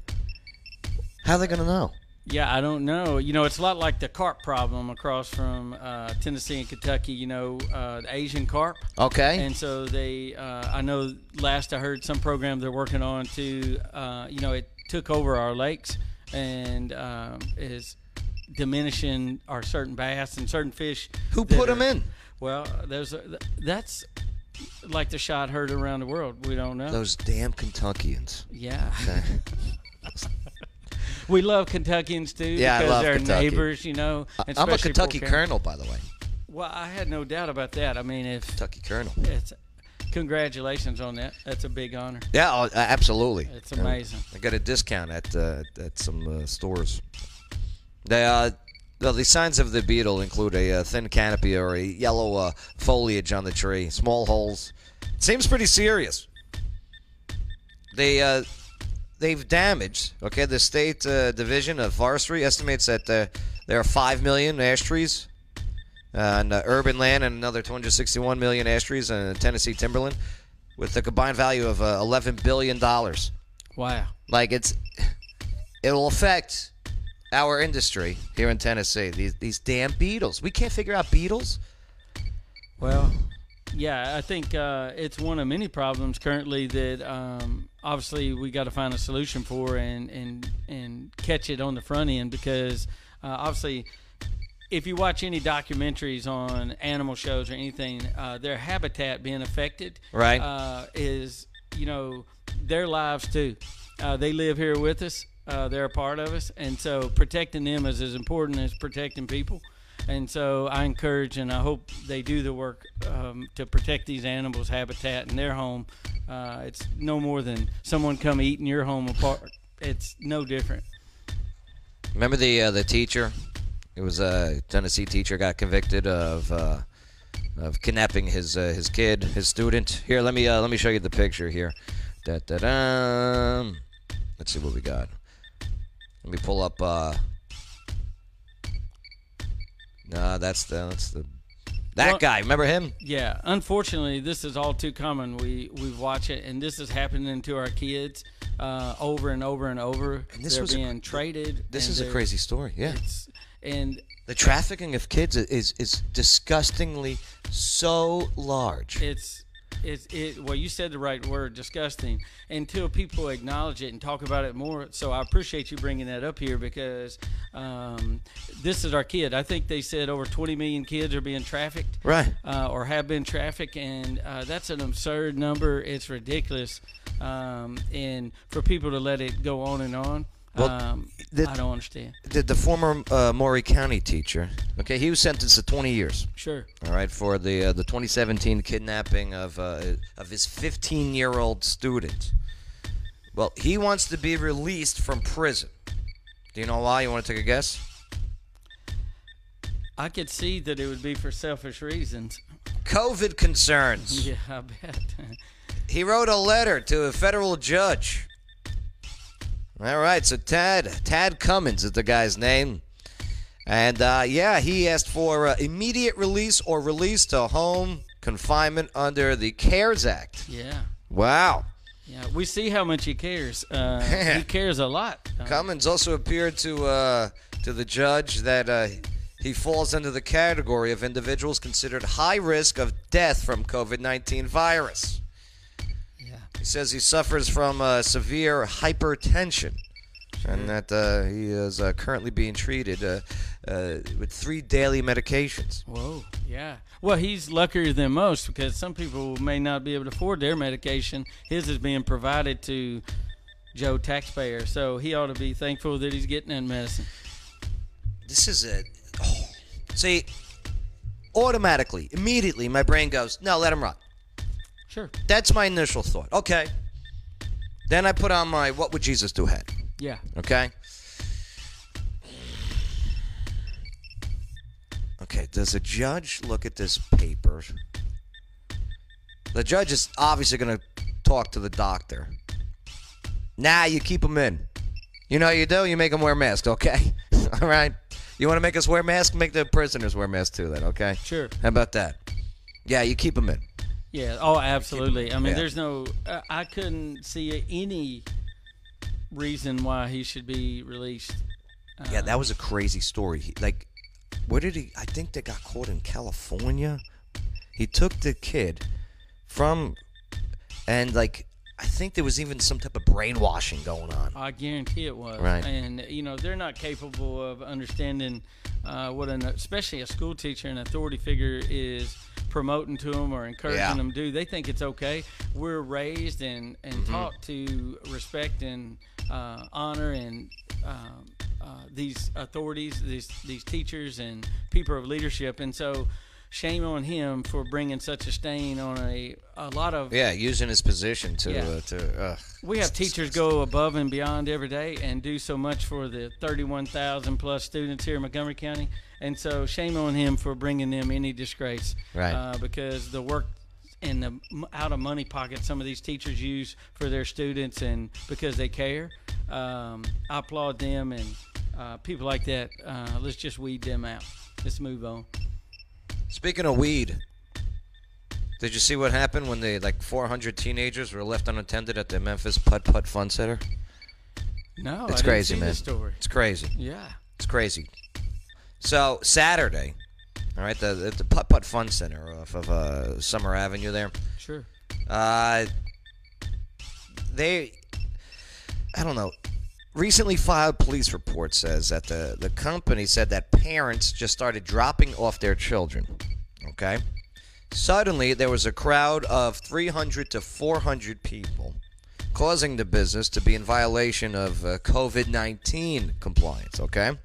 How are they gonna know? Yeah, I don't know. You know, it's a lot like the carp problem across from uh, Tennessee and Kentucky. You know, uh, the Asian carp. Okay. And so they, uh, I know last I heard some program they're working on to, uh, you know, it took over our lakes and um, is diminishing our certain bass and certain fish. Who put them in? Well, there's a, that's like the shot heard around the world. We don't know. Those damn Kentuckians. yeah. Okay. we love Kentuckians too Yeah, I because love they're Kentucky. neighbors, you know. I'm a Kentucky Colonel, by the way. Well, I had no doubt about that. I mean, if Kentucky Colonel. it's congratulations on that. That's a big honor. Yeah, oh, uh, absolutely. It's amazing. I got a discount at uh, at some uh, stores. They uh, well, the signs of the beetle include a uh, thin canopy or a yellow uh, foliage on the tree, small holes. Seems pretty serious. They uh, they've damaged. Okay, the state uh, division of forestry estimates that uh, there are five million ash trees on uh, urban land and another 261 million ash trees in Tennessee timberland, with a combined value of uh, 11 billion dollars. Wow. Like it's, it'll affect our industry here in Tennessee. These these damn beetles. We can't figure out beetles. Well, yeah, I think uh, it's one of many problems currently that um, obviously we got to find a solution for and and and catch it on the front end because uh, obviously. If you watch any documentaries on animal shows or anything, uh, their habitat being affected, Right. uh, is you know their lives too. uh, they live here with us. Uh, they're a part of us, and so protecting them is as important as protecting people. And so I encourage and I hope they do the work um, to protect these animals' habitat and their home. Uh, it's no more than someone come eating your home apart. It's no different. Remember the uh, the teacher? It was a Tennessee teacher got convicted of uh, of kidnapping his uh, his kid, his student. Here, let me uh, let me show you the picture here. Da, da, da. Let's see what we got. Let me pull up. Uh, no, that's the that's the that Well- guy. Remember him? Yeah, unfortunately, this is all too common. We we watch it, and this is happening to our kids uh, over and over and over. And this they're was a- being traded. This is a crazy story. Yeah. And The trafficking of kids is is disgustingly so large. it's it's it. Well, you said the right word, disgusting. Until people acknowledge it and talk about it more. So I appreciate you bringing that up here because um, this is our kid. I think they said over 20 million kids are being trafficked. Right. uh, or have been trafficked, and uh, that's an absurd number. It's ridiculous, um, and for people to let it go on and on, Well, um, the- I don't understand. The, the former uh, Maury County teacher. Okay, he was sentenced to 20 years. Sure, All right, for the uh, the 2017 kidnapping of uh, of his 15 year old student. Well, he wants to be released from prison. Do you know why? You want to take a guess? I could see that it would be for selfish reasons. COVID concerns. Yeah, I bet. He wrote a letter to a federal judge. All right, so Tad Tad Cummins is the guy's name, and uh, yeah, he asked for uh, immediate release or release to home confinement under the CARES Act. yeah, Wow. yeah. We see how much he cares. Uh, he cares a lot. Uh, Cummins also appeared to uh, to the judge that uh, he falls under the category of individuals considered high risk of death from COVID-19 virus. He says he suffers from uh, severe hypertension, and that uh, he is uh, currently being treated uh, uh, with three daily medications. Whoa, yeah. Well, he's luckier than most because some people may not be able to afford their medication. His is being provided to Joe taxpayer, so he ought to be thankful that he's getting that medicine. This is a oh. see. Automatically, immediately, my brain goes, "No, let him run." Sure. That's my initial thought. Okay. Then I put on my "What would Jesus do?" hat. Yeah. Okay. Okay, does a judge look at this paper? The judge is obviously going to talk to the doctor. Nah, you keep them in. You know you do? You make them wear masks, okay? All right? You want to make us wear masks? Make the prisoners wear masks too, then, okay? Sure. How about that? Yeah, you keep them in. Yeah. Oh, absolutely. I mean, Yeah. there's no. Uh, I couldn't see any reason why he should be released. Yeah, that was a crazy story. He, like, where did he? I think they got caught in California. He took the kid from, and like, I think there was even some type of brainwashing going on. I guarantee it was. Right. And you know they're not capable of understanding uh, what an especially a school teacher and authority figure is promoting to them or encouraging Yeah. them to do. They think it's okay. We're raised and and Mm-hmm. taught to respect and uh, honor and. Um, uh, these authorities, these these teachers and people of leadership, and so shame on him for bringing such a stain on a a lot of Yeah, using his position to Yeah. uh, to. Uh, we have teachers go above and beyond every day and do so much for the 31,000 plus students here in Montgomery County. And so shame on him for bringing them any disgrace. Right. Uh, because the work and the out of money pocket some of these teachers use for their students and because they care. Um, I applaud them and uh, people like that. Uh, let's just weed them out. Let's move on. Speaking of weed, did you see what happened when the like 400 teenagers were left unattended at the Memphis Putt Putt Fun Center? No, It's I didn't crazy, see man. It's crazy. Yeah. It's crazy. So Saturday, all right, the the, the Putt Putt Fun Center off of uh, Summer Avenue there. Sure. Uh, they, I don't know. Recently filed police report says that the the company said that parents just started dropping off their children. Okay. Suddenly, there was a crowd of 300 to 400 people causing the business to be in violation of uh, COVID 19 compliance, okay?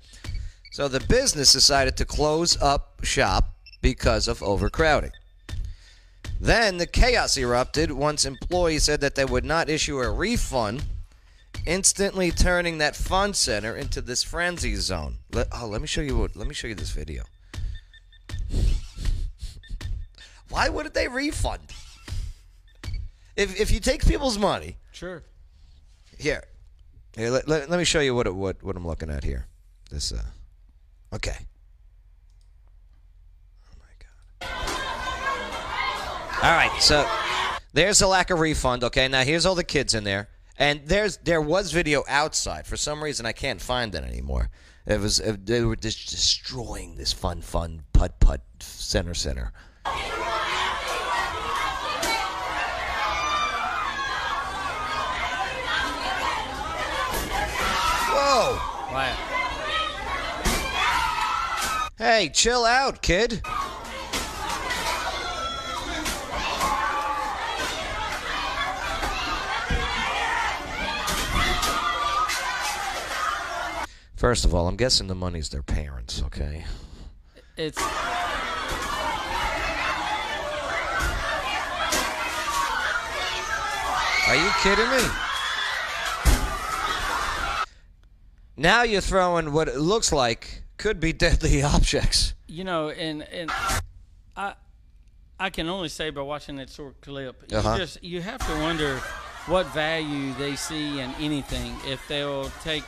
So the business decided to close up shop because of overcrowding. Then the chaos erupted once employees said that they would not issue a refund, instantly turning that fun center into this frenzy zone. Let, oh, let me show you what. Let me show you this video. Why wouldn't they refund? If if you take people's money, Sure. here, here let, let, let me show you what it, what what I'm looking at here. This uh, okay. All right, so there's a lack of refund. Okay, now here's all the kids in there, and there's there was video outside. For some reason, I can't find it anymore. It was uh, they were just destroying this fun, fun putt putt center center. Whoa! Wow. Hey, chill out, kid. First of all, I'm guessing the money's their parents, okay? It's Are you kidding me? Now you're throwing what it looks like could be deadly objects. you know, and and I I can only say by watching that short clip, Uh-huh. you just you have to wonder what value they see in anything if they'll take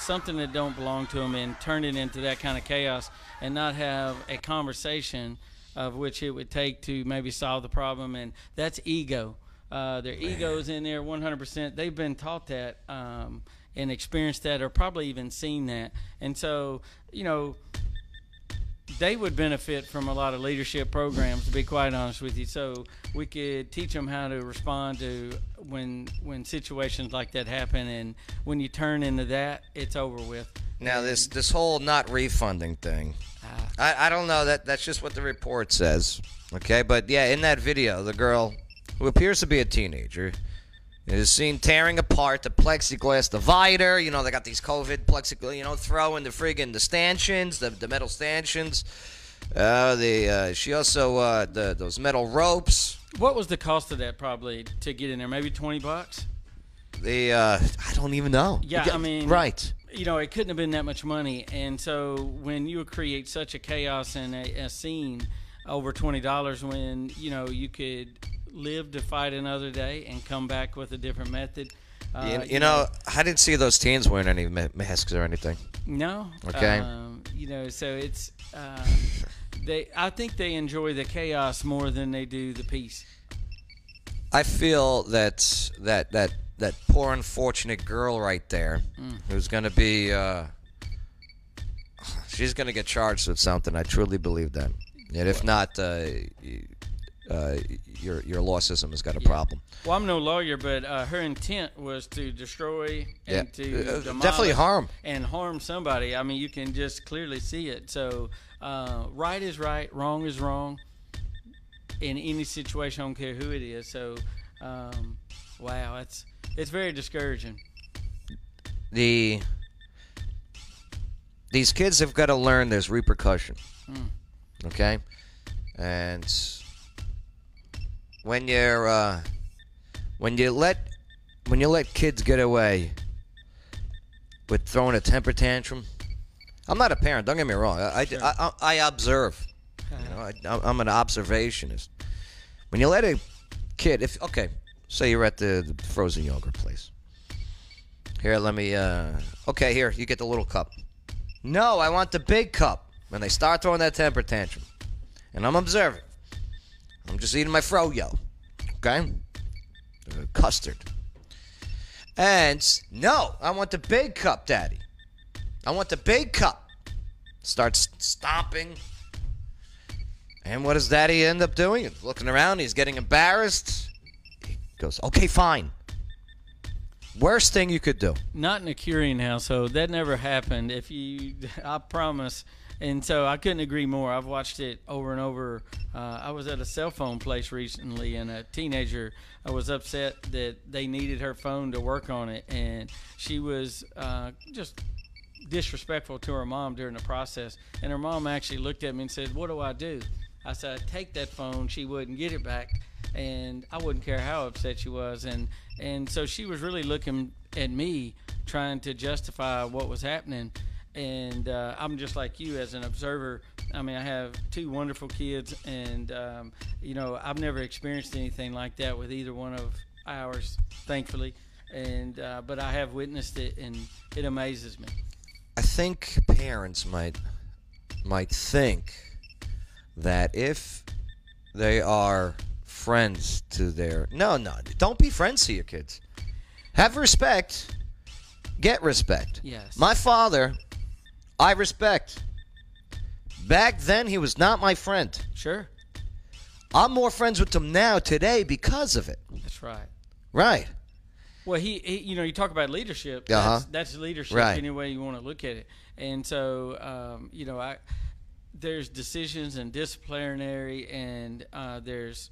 something that don't belong to them and turn it into that kind of chaos and not have a conversation of which it would take to maybe solve the problem and that's ego. Uh, their egos in there 100% they've been taught that um, and experienced that or probably even seen that. And so you know they would benefit from a lot of leadership programs to be quite honest with you. So we could teach them how to respond to when when situations like that happen and when you turn into that it's over with. Now this this whole not refunding thing, ah. I, I don't know that that's just what the report says. Okay, but yeah, in that video, the girl who appears to be a teenager is seen tearing apart the plexiglass divider. You know they got these COVID plexiglass, you know, throwing the friggin' the stanchions, the, the metal stanchions. Uh, the uh, she also uh, the those metal ropes. what was the cost of that probably to get in there maybe 20 bucks The uh, I don't even know. Yeah, I mean, right. You know, it couldn't have been that much money, and so when you create such a chaos and a, a scene over twenty dollars, when you know you could live to fight another day and come back with a different method. Uh, you, you know, I didn't see those teens wearing any masks or anything. no. Okay. Um, you know, so it's uh, they. I think they enjoy the chaos more than they do the peace. I feel that that that that poor unfortunate girl right there, who's going to be, uh, she's going to get charged with something. I truly believe that. And if not, uh, uh, your your law system has got a problem. Well, I'm no lawyer, but uh, her intent was to destroy and Yeah. to Uh, definitely harm. and harm somebody. I mean, you can just clearly see it. So, uh, right is right, wrong is wrong. In any situation, I don't care who it is. So, um, wow, it's it's very discouraging. The these kids have got to learn there's repercussion. Okay, and when you're uh, when you let when you let kids get away with throwing a temper tantrum, I'm not a parent. Don't get me wrong. I I, I, I observe. You know, I, I'm an observationist. When you let a kid, if okay, say you're at the, the frozen yogurt place. Here, let me. uh Okay, here, you get the little cup. No, I want the big cup. When they start throwing that temper tantrum, and I'm observing. I'm just eating my froyo. Okay, custard. And no, I want the big cup, Daddy. I want the big cup. Starts stomping. And what does Daddy end up doing? He's looking around. He's getting embarrassed. He goes, "Okay, fine." Worst thing you could do. Not in a Quirion household. That never happened. If you, I promise, And so I couldn't agree more. I've watched it over and over. Uh, I was at a cell phone place recently, and a teenager uh, was upset that they needed her phone to work on it, and she was uh, just disrespectful to her mom during the process. And her mom actually looked at me and said, "What do I do?" I said, "Take that phone." She wouldn't get it back, and I wouldn't care how upset she was. And and so she was really looking at me, trying to justify what was happening. And uh, I'm just like you as an observer. I mean, I have two wonderful kids, and um, you know, I've never experienced anything like that with either one of ours, thankfully. And uh, but I have witnessed it, and it amazes me. I think parents might might think that if they are friends to their no no don't be friends to your kids. Have respect. Get respect. Yes. My father, I respect. Back then he was not my friend. Sure, I'm more friends with him now today because of it. that's right. Right. Well, he, he you know, you talk about leadership. Uh-huh. That's, that's leadership Right. any way you want to look at it. And so, um, you know, I there's decisions and disciplinary, and uh, there's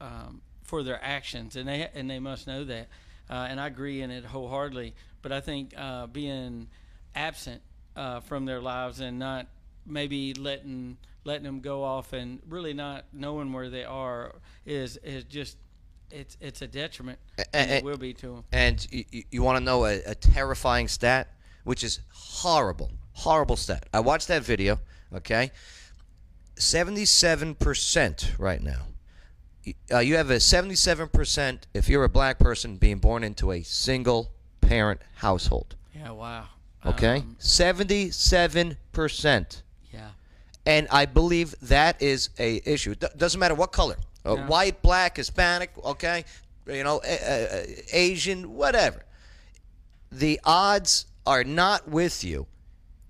um, for their actions, and they and they must know that. Uh, and I agree in it wholeheartedly. But I think uh, being absent uh, from their lives and not maybe letting letting them go off and really not knowing where they are is is just it's it's a detriment. and a- it will be to them. And you, you want to know a, a terrifying stat, which is horrible, horrible stat. I watched that video. Okay, seventy-seven percent right now. Uh, you have a seventy-seven percent if you're a black person being born into a single-parent household. Yeah, wow. Okay, Um, seventy-seven percent. yeah. and I believe that is a issue. D- doesn't matter what color, uh, Yeah. white, black, Hispanic, okay, you know, a- a- Asian, whatever. The odds are not with you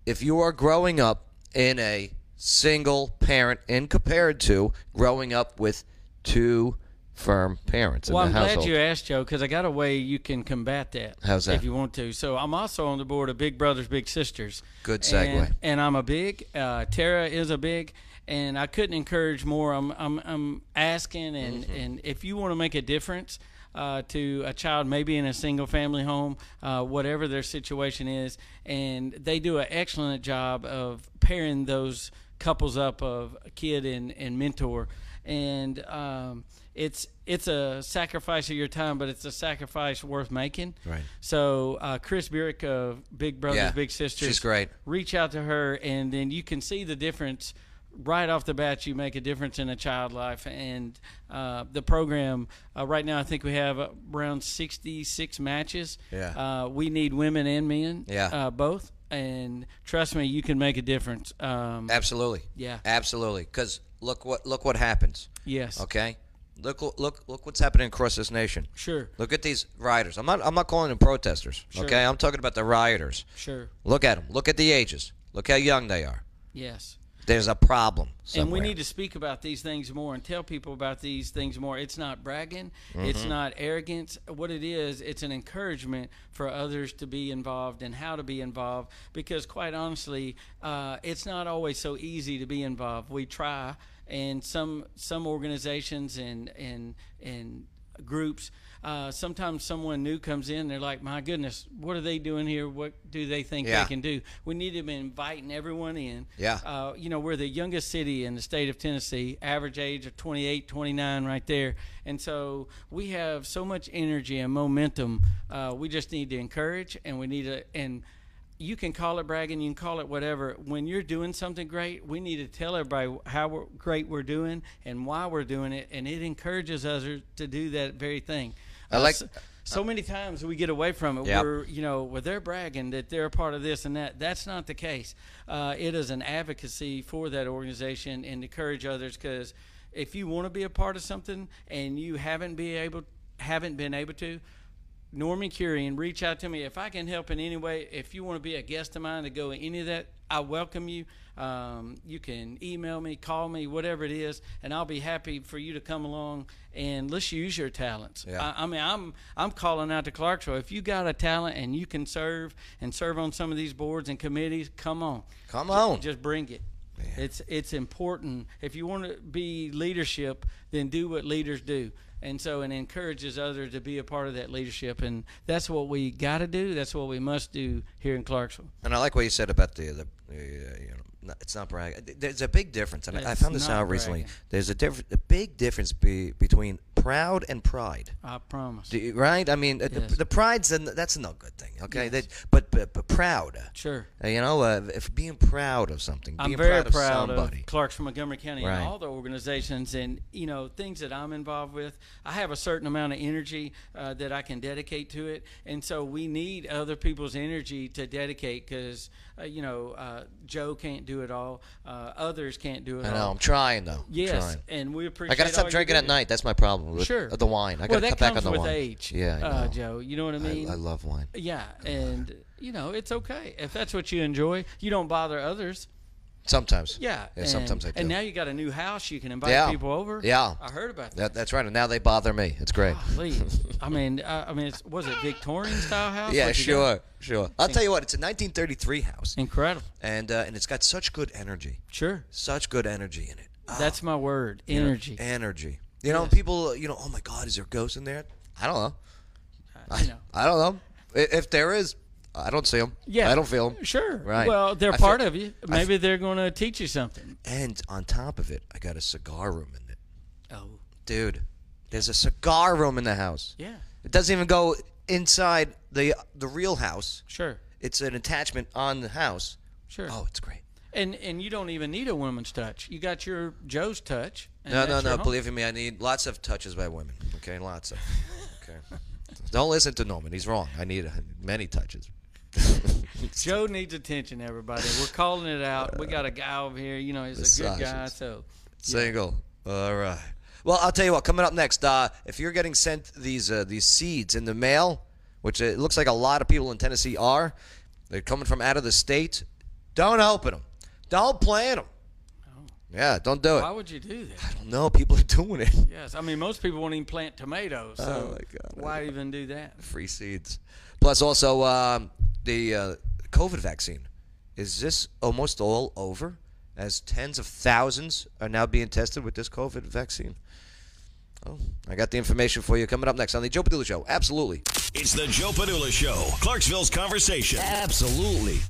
if you are growing up in a single parent, in compared to growing up with two firm parents Well, I'm glad you asked, Joe, because I got a way you can combat that. How's that? If you want to. So I'm also on the board of Big Brothers Big Sisters. Good segue. And, and I'm a big. Uh, Tara is a big. And I couldn't encourage more. I'm I'm, I'm asking, and, Mm-hmm. and if you want to make a difference uh, to a child, maybe in a single family home, uh, whatever their situation is, and they do an excellent job of pairing those couples up of kid and, and mentor and um, it's it's a sacrifice of your time, but it's a sacrifice worth making. Right. So uh, Chris Burek of Big Brothers Yeah, Big Sisters, she's great. Reach out to her, and then you can see the difference right off the bat. You make a difference in a child life, and uh, the program uh, right now. I think we have around sixty-six matches. Yeah. Uh, we need women and men. Yeah. Uh, both. And trust me, you can make a difference. Um, Absolutely. Yeah. Absolutely. Because look what look what happens. yes. Okay. Look look look what's happening across this nation. Sure. Look at these rioters. I'm not. I'm not calling them protesters. Sure. Okay. I'm talking about the rioters. Sure. Look at them. Look at the ages. Look how young they are. Yes. There's a problem. And we need to speak about these things more and tell people about these things more. It's not bragging, it's not arrogance. What it is, it's an encouragement for others to be involved and how to be involved. Because quite honestly, uh, it's not always so easy to be involved. We try, and some some organizations and and and groups. Uh, sometimes someone new comes in, they're like, "My goodness, what are they doing here? What do they think Yeah. they can do?" We need to be inviting everyone in. Yeah. Uh, you know, we're the youngest city in the state of Tennessee, average age of 28, 29 right there. And so we have so much energy and momentum. Uh, we just need to encourage and we need to, and you can call it bragging, you can call it whatever. When you're doing something great, we need to tell everybody how we're, great we're doing and why we're doing it. And it encourages others to do that very thing. I Uh, like- so, so many times we get away from it. Yep. We're, you know, where they're bragging that they're a part of this and that. That's not the case. Uh, it is an advocacy for that organization and encourage others because if you want to be a part of something and you haven't be able haven't been able to, Norman Quirion, reach out to me if I can help in any way. If you want to be a guest of mine to go in any of that, I welcome you. Um, you can email me, call me, whatever it is, and I'll be happy for you to come along and let's use your talents. Yeah. I, I mean, I'm I'm calling out to Clarksville. If you got a talent and you can serve and serve on some of these boards and committees, come on, Come on. just bring it. It's it's important. If you want to be leadership, then do what leaders do. And so it encourages others to be a part of that leadership, and that's what we got to do. That's what we must do here in Clarksville. And I like what you said about the the, the uh, you know no, it's not bragging. There's a big difference, and I, I found this out recently. There's a different, a big difference be, between proud and pride. I promise. Do you- right? I mean, uh, Yes. the, the pride's an, that's no good thing. Okay, that, but, but but proud. Sure. uh, You know, uh, if being proud of something, I'm being very proud, proud of somebody. of Clarksville, Montgomery County, Right. and all the organizations and you know things that I'm involved with. I have a certain amount of energy uh, that I can dedicate to it, and so we need other people's energy to dedicate because uh, you know uh, Joe can't do it all, uh, others can't do it I all. know. I'm trying though. Yes, trying. and we appreciate. I gotta stop drinking at night. That's my problem with Sure. the wine. I well, gotta that cut back on the with wine. age. Yeah, uh, Joe. You know what I mean? I, I love wine. Yeah, and you know it's okay if that's what you enjoy. You don't bother others. Sometimes. Yeah, Yeah. and, sometimes I do. And now you got a new house. You can invite Yeah. people over. Yeah. I heard about that. that, that's right. And now they bother me. It's great. Please. I mean, uh, I mean, it's, was it Victorian style house? yeah, you got? sure, sure. I'll tell you what. It's a 1933 house, Incredible. and uh, and it's got such good energy. Sure. Such good energy in it. That's my word. You know, Energy. energy. You know, Yes. people. You know, oh my God, is there ghosts in there? I don't know. you know. I don't know. If there is, I don't see them. Yeah. I don't feel them. Sure. Right. Well, they're I feel- part of you. Maybe they're going to teach you something. And on top of it, I got a cigar room in it. Oh. Dude, there's a cigar room in the house. Yeah. It doesn't even go inside the the real house. Sure. It's an attachment on the house. Sure. Oh, it's great. And and you don't even need a woman's touch. You got your Joe's touch. No, no, no. Believe me, I need lots of touches by women. Okay, lots of. Okay. Don't listen to Norman. He's wrong. I need uh, many touches. Joe needs attention, everybody. We're calling it out. We got a guy over here. You know, he's a good guy. Massages. So Single. All right. Well, I'll tell you what. Coming up next, uh, if you're getting sent these uh, these seeds in the mail, which it looks like a lot of people in Tennessee are, they're coming from out of the state. Don't open them. Don't plant them. Yeah, don't do it. why would you do that? I don't know. People are doing it. Yes, I mean most people won't even plant tomatoes. So Oh, my God. why even do that? Free seeds. Plus, also um, the uh, COVID vaccine. Is this almost all over? As tens of thousands are now being tested with this COVID vaccine. Oh, I got the information for you coming up next on the Joe Padula Show. Absolutely. It's the Joe Padula Show, Clarksville's conversation. Absolutely.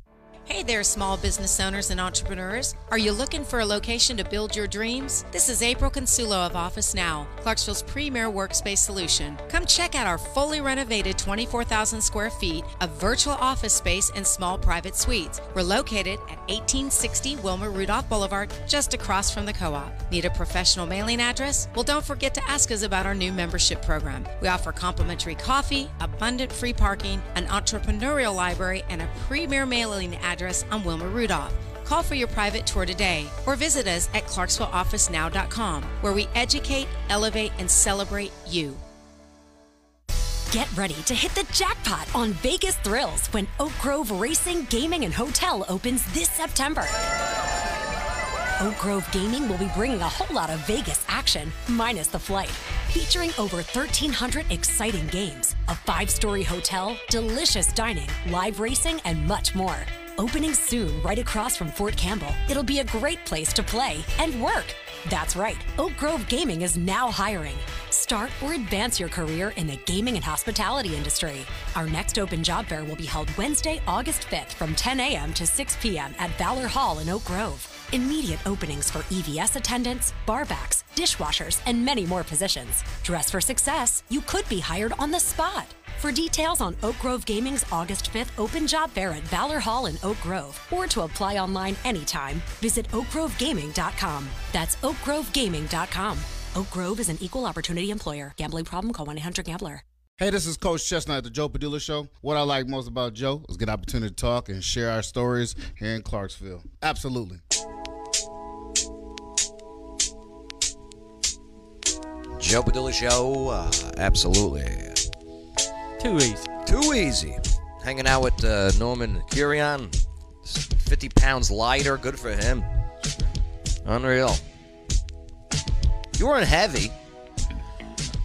Hey there, small business owners and entrepreneurs. Are you looking for a location to build your dreams? This is April Consulo of Office Now, Clarksville's premier workspace solution. Come check out our fully renovated 24,000 square feet of virtual office space and small private suites. We're located at 1860 Wilma Rudolph Boulevard, just across from the co op. Need a professional mailing address? Well, don't forget to ask us about our new membership program. We offer complimentary coffee, abundant free parking, an entrepreneurial library, and a premier mailing address on Wilma Rudolph. Call for your private tour today or visit us at clarksvilleofficenow.com where we educate, elevate, and celebrate you. Get ready to hit the jackpot on Vegas Thrills when Oak Grove Racing, Gaming, and Hotel opens this September. Oak Grove Gaming will be bringing a whole lot of Vegas action, minus the flight, featuring over 1,300 exciting games, a five story hotel, delicious dining, live racing, and much more. Opening soon right across from Fort Campbell, it'll be a great place to play and work. That's right, Oak Grove Gaming is now hiring. Start or advance your career in the gaming and hospitality industry. Our next open job fair will be held Wednesday, August 5th from 10 a.m. to 6 p.m. at Valor Hall in Oak Grove. Immediate openings for EVS attendants, barbacks, dishwashers, and many more positions. Dress for success. You could be hired on the spot. For details on Oak Grove Gaming's August 5th open job fair at Valor Hall in Oak Grove, or to apply online anytime, visit oakgrovegaming.com. That's oakgrovegaming.com. Oak Grove is an equal opportunity employer. Gambling problem? Call 1 800 Gambler. Hey, this is Coach Chestnut at the Joe Padula Show. What I like most about Joe is get opportunity to talk and share our stories here in Clarksville. Absolutely. Joe Padula Show. Uh, absolutely. Too easy. Too easy. Hanging out with uh, Norman Quirion. 50 pounds lighter. Good for him. Unreal. You weren't heavy.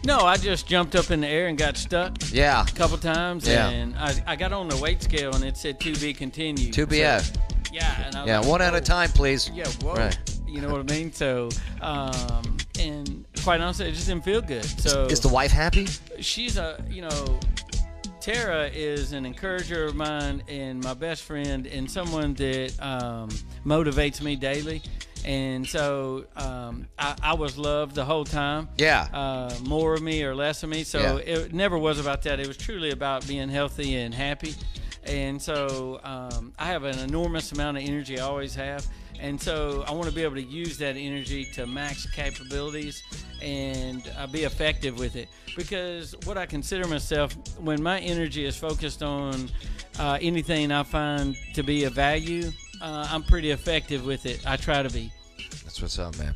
No, I just jumped up in the air and got stuck Yeah. a couple times, Yeah. and I, I got on the weight scale and it said to be continued. To be So, yeah. Yeah, and I'm Yeah, like, one at a time, please. Yeah, whoa. Right. You know what I mean? So, um, and quite honestly, it just didn't feel good. So Is the wife happy? she's a you know Tara is an encourager of mine and my best friend and someone that um, motivates me daily and so um, I, I was loved the whole time Yeah. uh, more of me or less of me so Yeah. it never was about that it was truly about being healthy and happy and so um, I have an enormous amount of energy I always have and so I want to be able to use that energy to max capabilities and uh, be effective with it. Because what I consider myself, when my energy is focused on uh, anything I find to be of value, uh, I'm pretty effective with it. I try to be. That's what's up, man.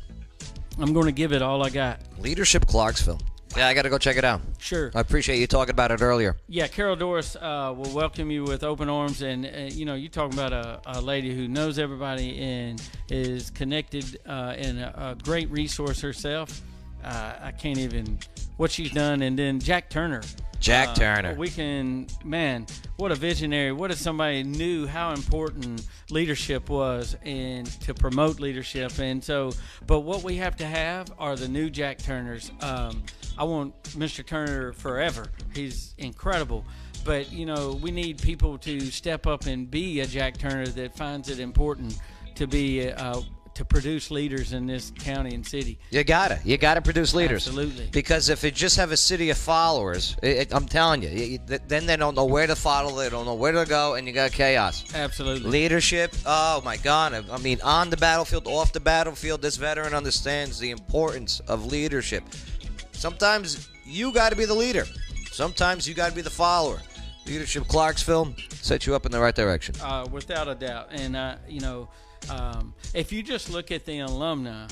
I'm going to give it all I got. Leadership Clarksville. Yeah, I got to go check it out. Sure. I appreciate you talking about it earlier. Yeah, Carol Doris uh, will welcome you with open arms, and uh, you know, you talking about a, a lady who knows everybody and is connected uh, and a, a great resource herself. Uh, I can't even what she's done, and then Jack Turner. Jack Uh, Turner. We can, man, what a visionary. What if somebody knew how important leadership was and to promote leadership? And so, but what we have to have are the new Jack Turners. Um, I want Mr. Turner forever. He's incredible. But, you know, we need people to step up and be a Jack Turner that finds it important to be, uh, to produce leaders in this county and city. You gotta, you gotta produce leaders. Absolutely. Because if you just have a city of followers, it, it- I'm telling you, you- then they don't know where to follow, they don't know where to go, and you got chaos. Absolutely. Leadership, oh my God. I- I mean, on the battlefield, off the battlefield, this veteran understands the importance of leadership. Sometimes you got to be the leader, sometimes you got to be the follower. Leadership Clarksville set you up in the right direction. uh, without a doubt. And uh, you know, um, if you just look at the alumni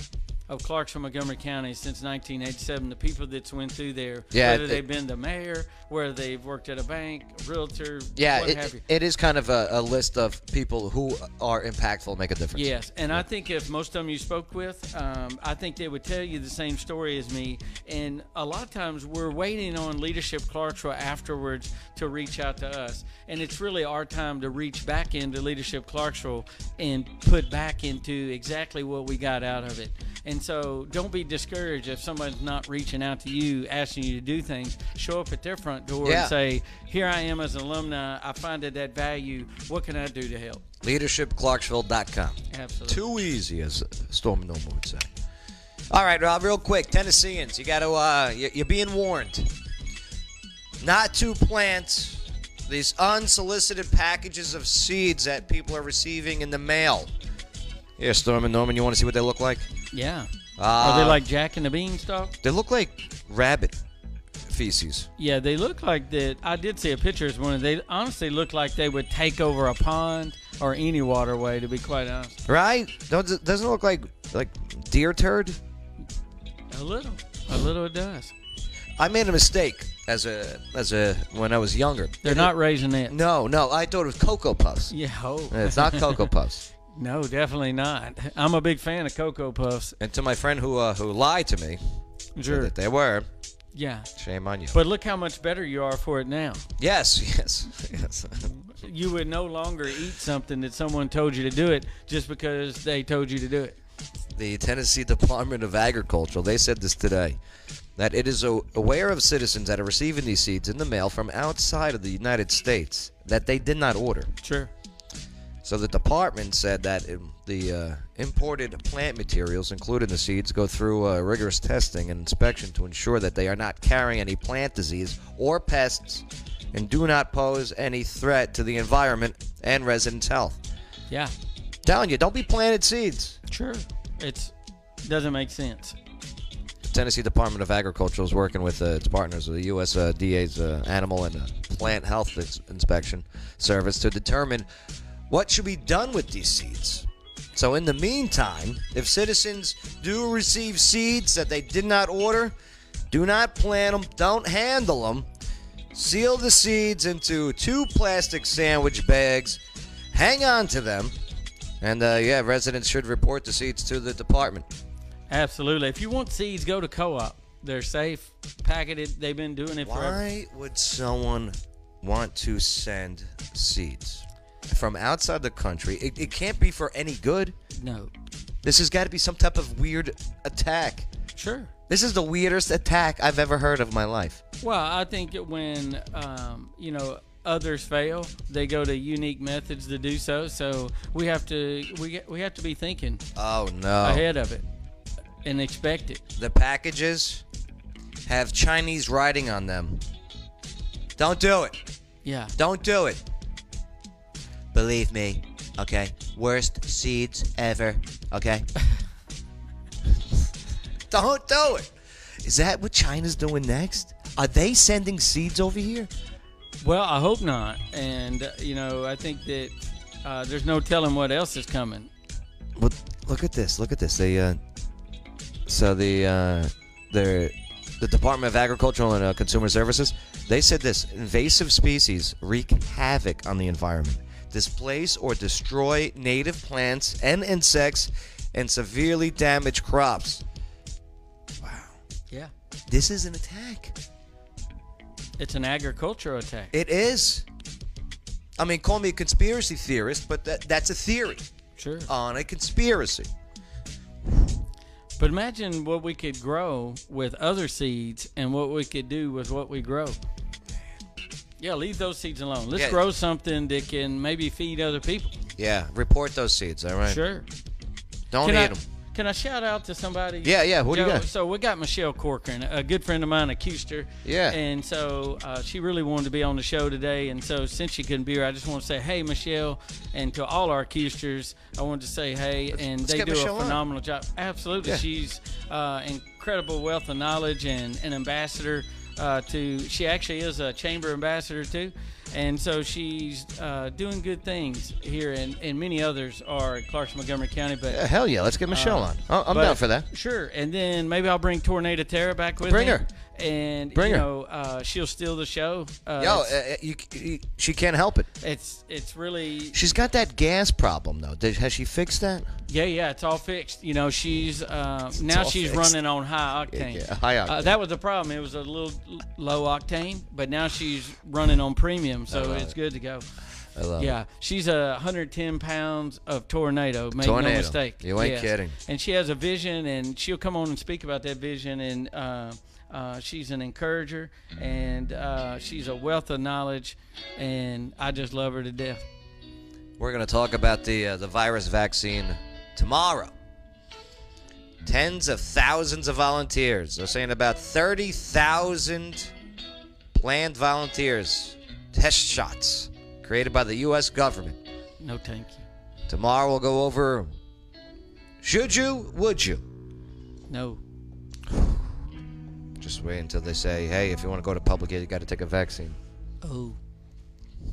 of Clarksville Montgomery County since 1987, the people that's went through there, Yeah, whether it- they've been the mayor, whether they've worked at a bank, a realtor, Yeah, what have it, you. it is kind of a, a list of people who are impactful, make a difference. Yes, and I think if most of them you spoke with, um, I think they would tell you the same story as me. And a lot of times we're waiting on Leadership Clarksville afterwards to reach out to us. And it's really our time to reach back into Leadership Clarksville and put back into exactly what we got out of it. And so don't be discouraged if someone's not reaching out to you, asking you to do things. Show up at their front door Yeah. and say, Here I am as an alumni. I find it that value. What can I do to help? LeadershipClarksville.com. Absolutely. Too easy, as Stormin' Norman would say. All right, Rob, real quick. Tennesseans, you got to, uh, you- you're being warned not to plant these unsolicited packages of seeds that people are receiving in the mail. Here, Stormin' Norman, you want to see what they look like? Yeah. Are they Uh, like Jack and the Beanstalk? They look like rabbit feces. Yeah, they look like that. I did see a picture of one. They honestly look like they would take over a pond or any waterway. To be quite honest, Right? Don't- Doesn't it look like like deer turd? a little, a little it does. I made a mistake as a as a when I was younger. They're not raising it. No, no, I thought it was Cocoa Puffs. Yeah, oh. It's not Cocoa Puffs. No, definitely not. I'm a big fan of Cocoa Puffs. And to my friend who uh, who lied to me, Sure. that they were. Yeah. Shame on you. But look how much better you are for it now. yes, yes, yes. You would no longer eat something that someone told you to do it just because they told you to do it. the Tennessee Department of Agriculture, they said this today, that it is aware of citizens that are receiving these seeds in the mail from outside of the United States that they did not order. Sure. So the department said that the uh, imported plant materials, including the seeds, go through uh, rigorous testing and inspection to ensure that they are not carrying any plant disease or pests and do not pose any threat to the environment and residents' health. Yeah. Telling you, don't be planted seeds. Sure. It's doesn't make sense. The Tennessee Department of Agriculture is working with uh, its partners, the USDA's uh, Animal and uh, Plant Health Inspection Service, to determine what should be done with these seeds. So, in the meantime, if citizens do receive seeds that they did not order, do not plant them, don't handle them, seal the seeds into two plastic sandwich bags, hang on to them, and uh, yeah, residents should report the seeds to the department. Absolutely. If you want seeds, go to co-op. They're safe, packeted. They've been doing it forever. Why would someone want to send seeds? From outside the country. It, it can't be for any good. No. This has got to be some type of weird attack. Sure. This is the weirdest attack I've ever heard of my life. Well, I think when um, you know others fail, they go to unique methods to do so. So we have to we we have to be thinking Oh no! ahead of it and expect it. The packages have Chinese writing on them. Don't do it. Yeah. Don't do it. Believe me, okay? Worst seeds ever, okay? Don't do it. Is that what China's doing next? Are they sending seeds over here? Well, I hope not. And uh, you know, I think that uh, there's no telling what else is coming. Well, look at this. Look at this. They, uh, so the, uh, the, the Department of Agricultural and uh, Consumer Services, they said this: invasive species wreak havoc on the environment, displace or destroy native plants and insects, and severely damage crops. Wow. Yeah. This is an attack. It's an agricultural attack. It is. I mean, call me a conspiracy theorist, but that, that's a theory Sure. on a conspiracy. But imagine what we could grow with other seeds and what we could do with what we grow. Yeah, leave those seeds alone. Let's Yeah. grow something that can maybe feed other people. Yeah, report those seeds, all right? Sure. Don't can eat I, them. Can I shout out to somebody? Yeah, yeah, who do you Joe, got? So we got Michelle Corcoran, a good friend of mine, accused her. Yeah. And so uh, she really wanted to be on the show today. And so since she couldn't be here, I just want to say, hey, Michelle, and to all our accusers, I wanted to say, hey, and let's they get do Michelle a on. phenomenal job. Absolutely. Yeah. She's uh, incredible wealth of knowledge and an ambassador uh, to, she actually is a chamber ambassador too. And so she's uh, doing good things here, and, and many others are in Clarkson, Montgomery County. But Yeah, hell yeah, let's get Michelle uh, on. I'm but- down for that. Sure, and then maybe I'll bring Tornado Terra back with Bring me. her. And Bring you her. know uh, she'll steal the show. Uh, Yo, it's, uh, you, you, she can't help it. it's it's really She's got that gas problem though. Did, has she fixed that? yeah yeah it's all fixed. You know she's uh, now all she's fixed. running on high octane. yeah, high Uh, octane. that was the problem. It was a little l- low octane, but now she's running on premium, so it's it. good to go. I love yeah, she's a 110 pounds of tornado. Make Tornado. no mistake. You ain't Yes. kidding. And she has a vision, and she'll come on and speak about that vision. And uh, uh, she's an encourager, and uh, she's a wealth of knowledge, and I just love her to death. We're going to talk about the uh, the virus vaccine tomorrow. Tens of thousands of volunteers. They're saying about 30,000 planned volunteers test shots created by the U.S. government. No, thank you. Tomorrow we'll go over should you, would you? No. Just wait until they say, hey, if you want to go to public, you got to take a vaccine. Oh.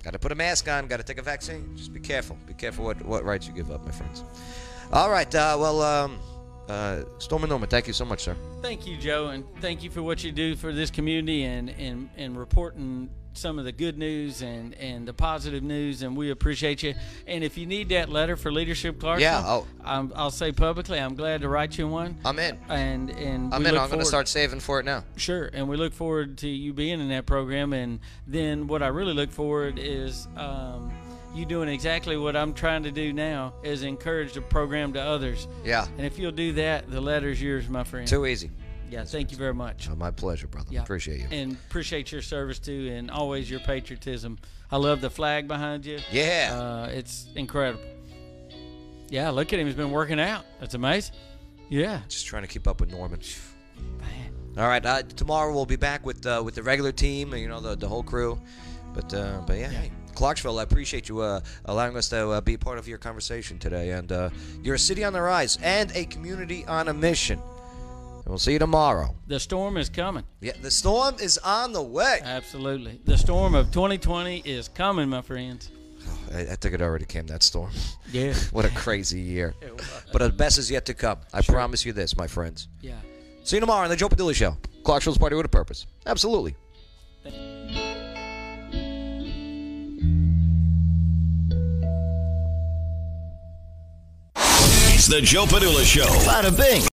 Got to put a mask on. Got to take a vaccine. Just be careful. Be careful what, what rights you give up, my friends. All right. Uh, well, um, uh, Stormin' Norman, thank you so much, sir. Thank you, Joe, and thank you for what you do for this community and, and, and reporting some of the good news and, and the positive news, and we appreciate you. And if you need that letter for Leadership Clarksville, Yeah, oh. I'm, I'll say publicly, I'm glad to write you one. I'm in. And and I'm in. I'm going to start saving for it now. Sure, and we look forward to you being in that program. And then what I really look forward is um, you doing exactly what I'm trying to do now, is encourage the program to others. Yeah. And if you'll do that, the letter's yours, my friend. Too easy. Yeah, thank you very much. Oh, my pleasure, brother. Yeah. Appreciate you. And appreciate your service too, and always your patriotism. I love the flag behind you. Yeah. Uh, it's incredible. Yeah, look at him. He's been working out. That's amazing. Yeah. Just trying to keep up with Norman. Man. All right. Uh, tomorrow we'll be back with uh, with the regular team. You know, the the whole crew. But uh, but yeah. Hey, Clarksville, I appreciate you uh, allowing us to uh, be part of your conversation today. And uh, you're a city on the rise and a community on a mission. And we'll see you tomorrow. The storm is coming. Yeah, the storm is on the way. Absolutely. The storm of 2020 is coming, my friends. I, I think it already came, that storm. Yeah. what a crazy year. But the best is yet to come. I promise you this, my friends. Yeah. See you tomorrow on the Joe Padula Show. Clarksville's Party with a Purpose. Absolutely. It's the Joe Padula Show. Bada bing.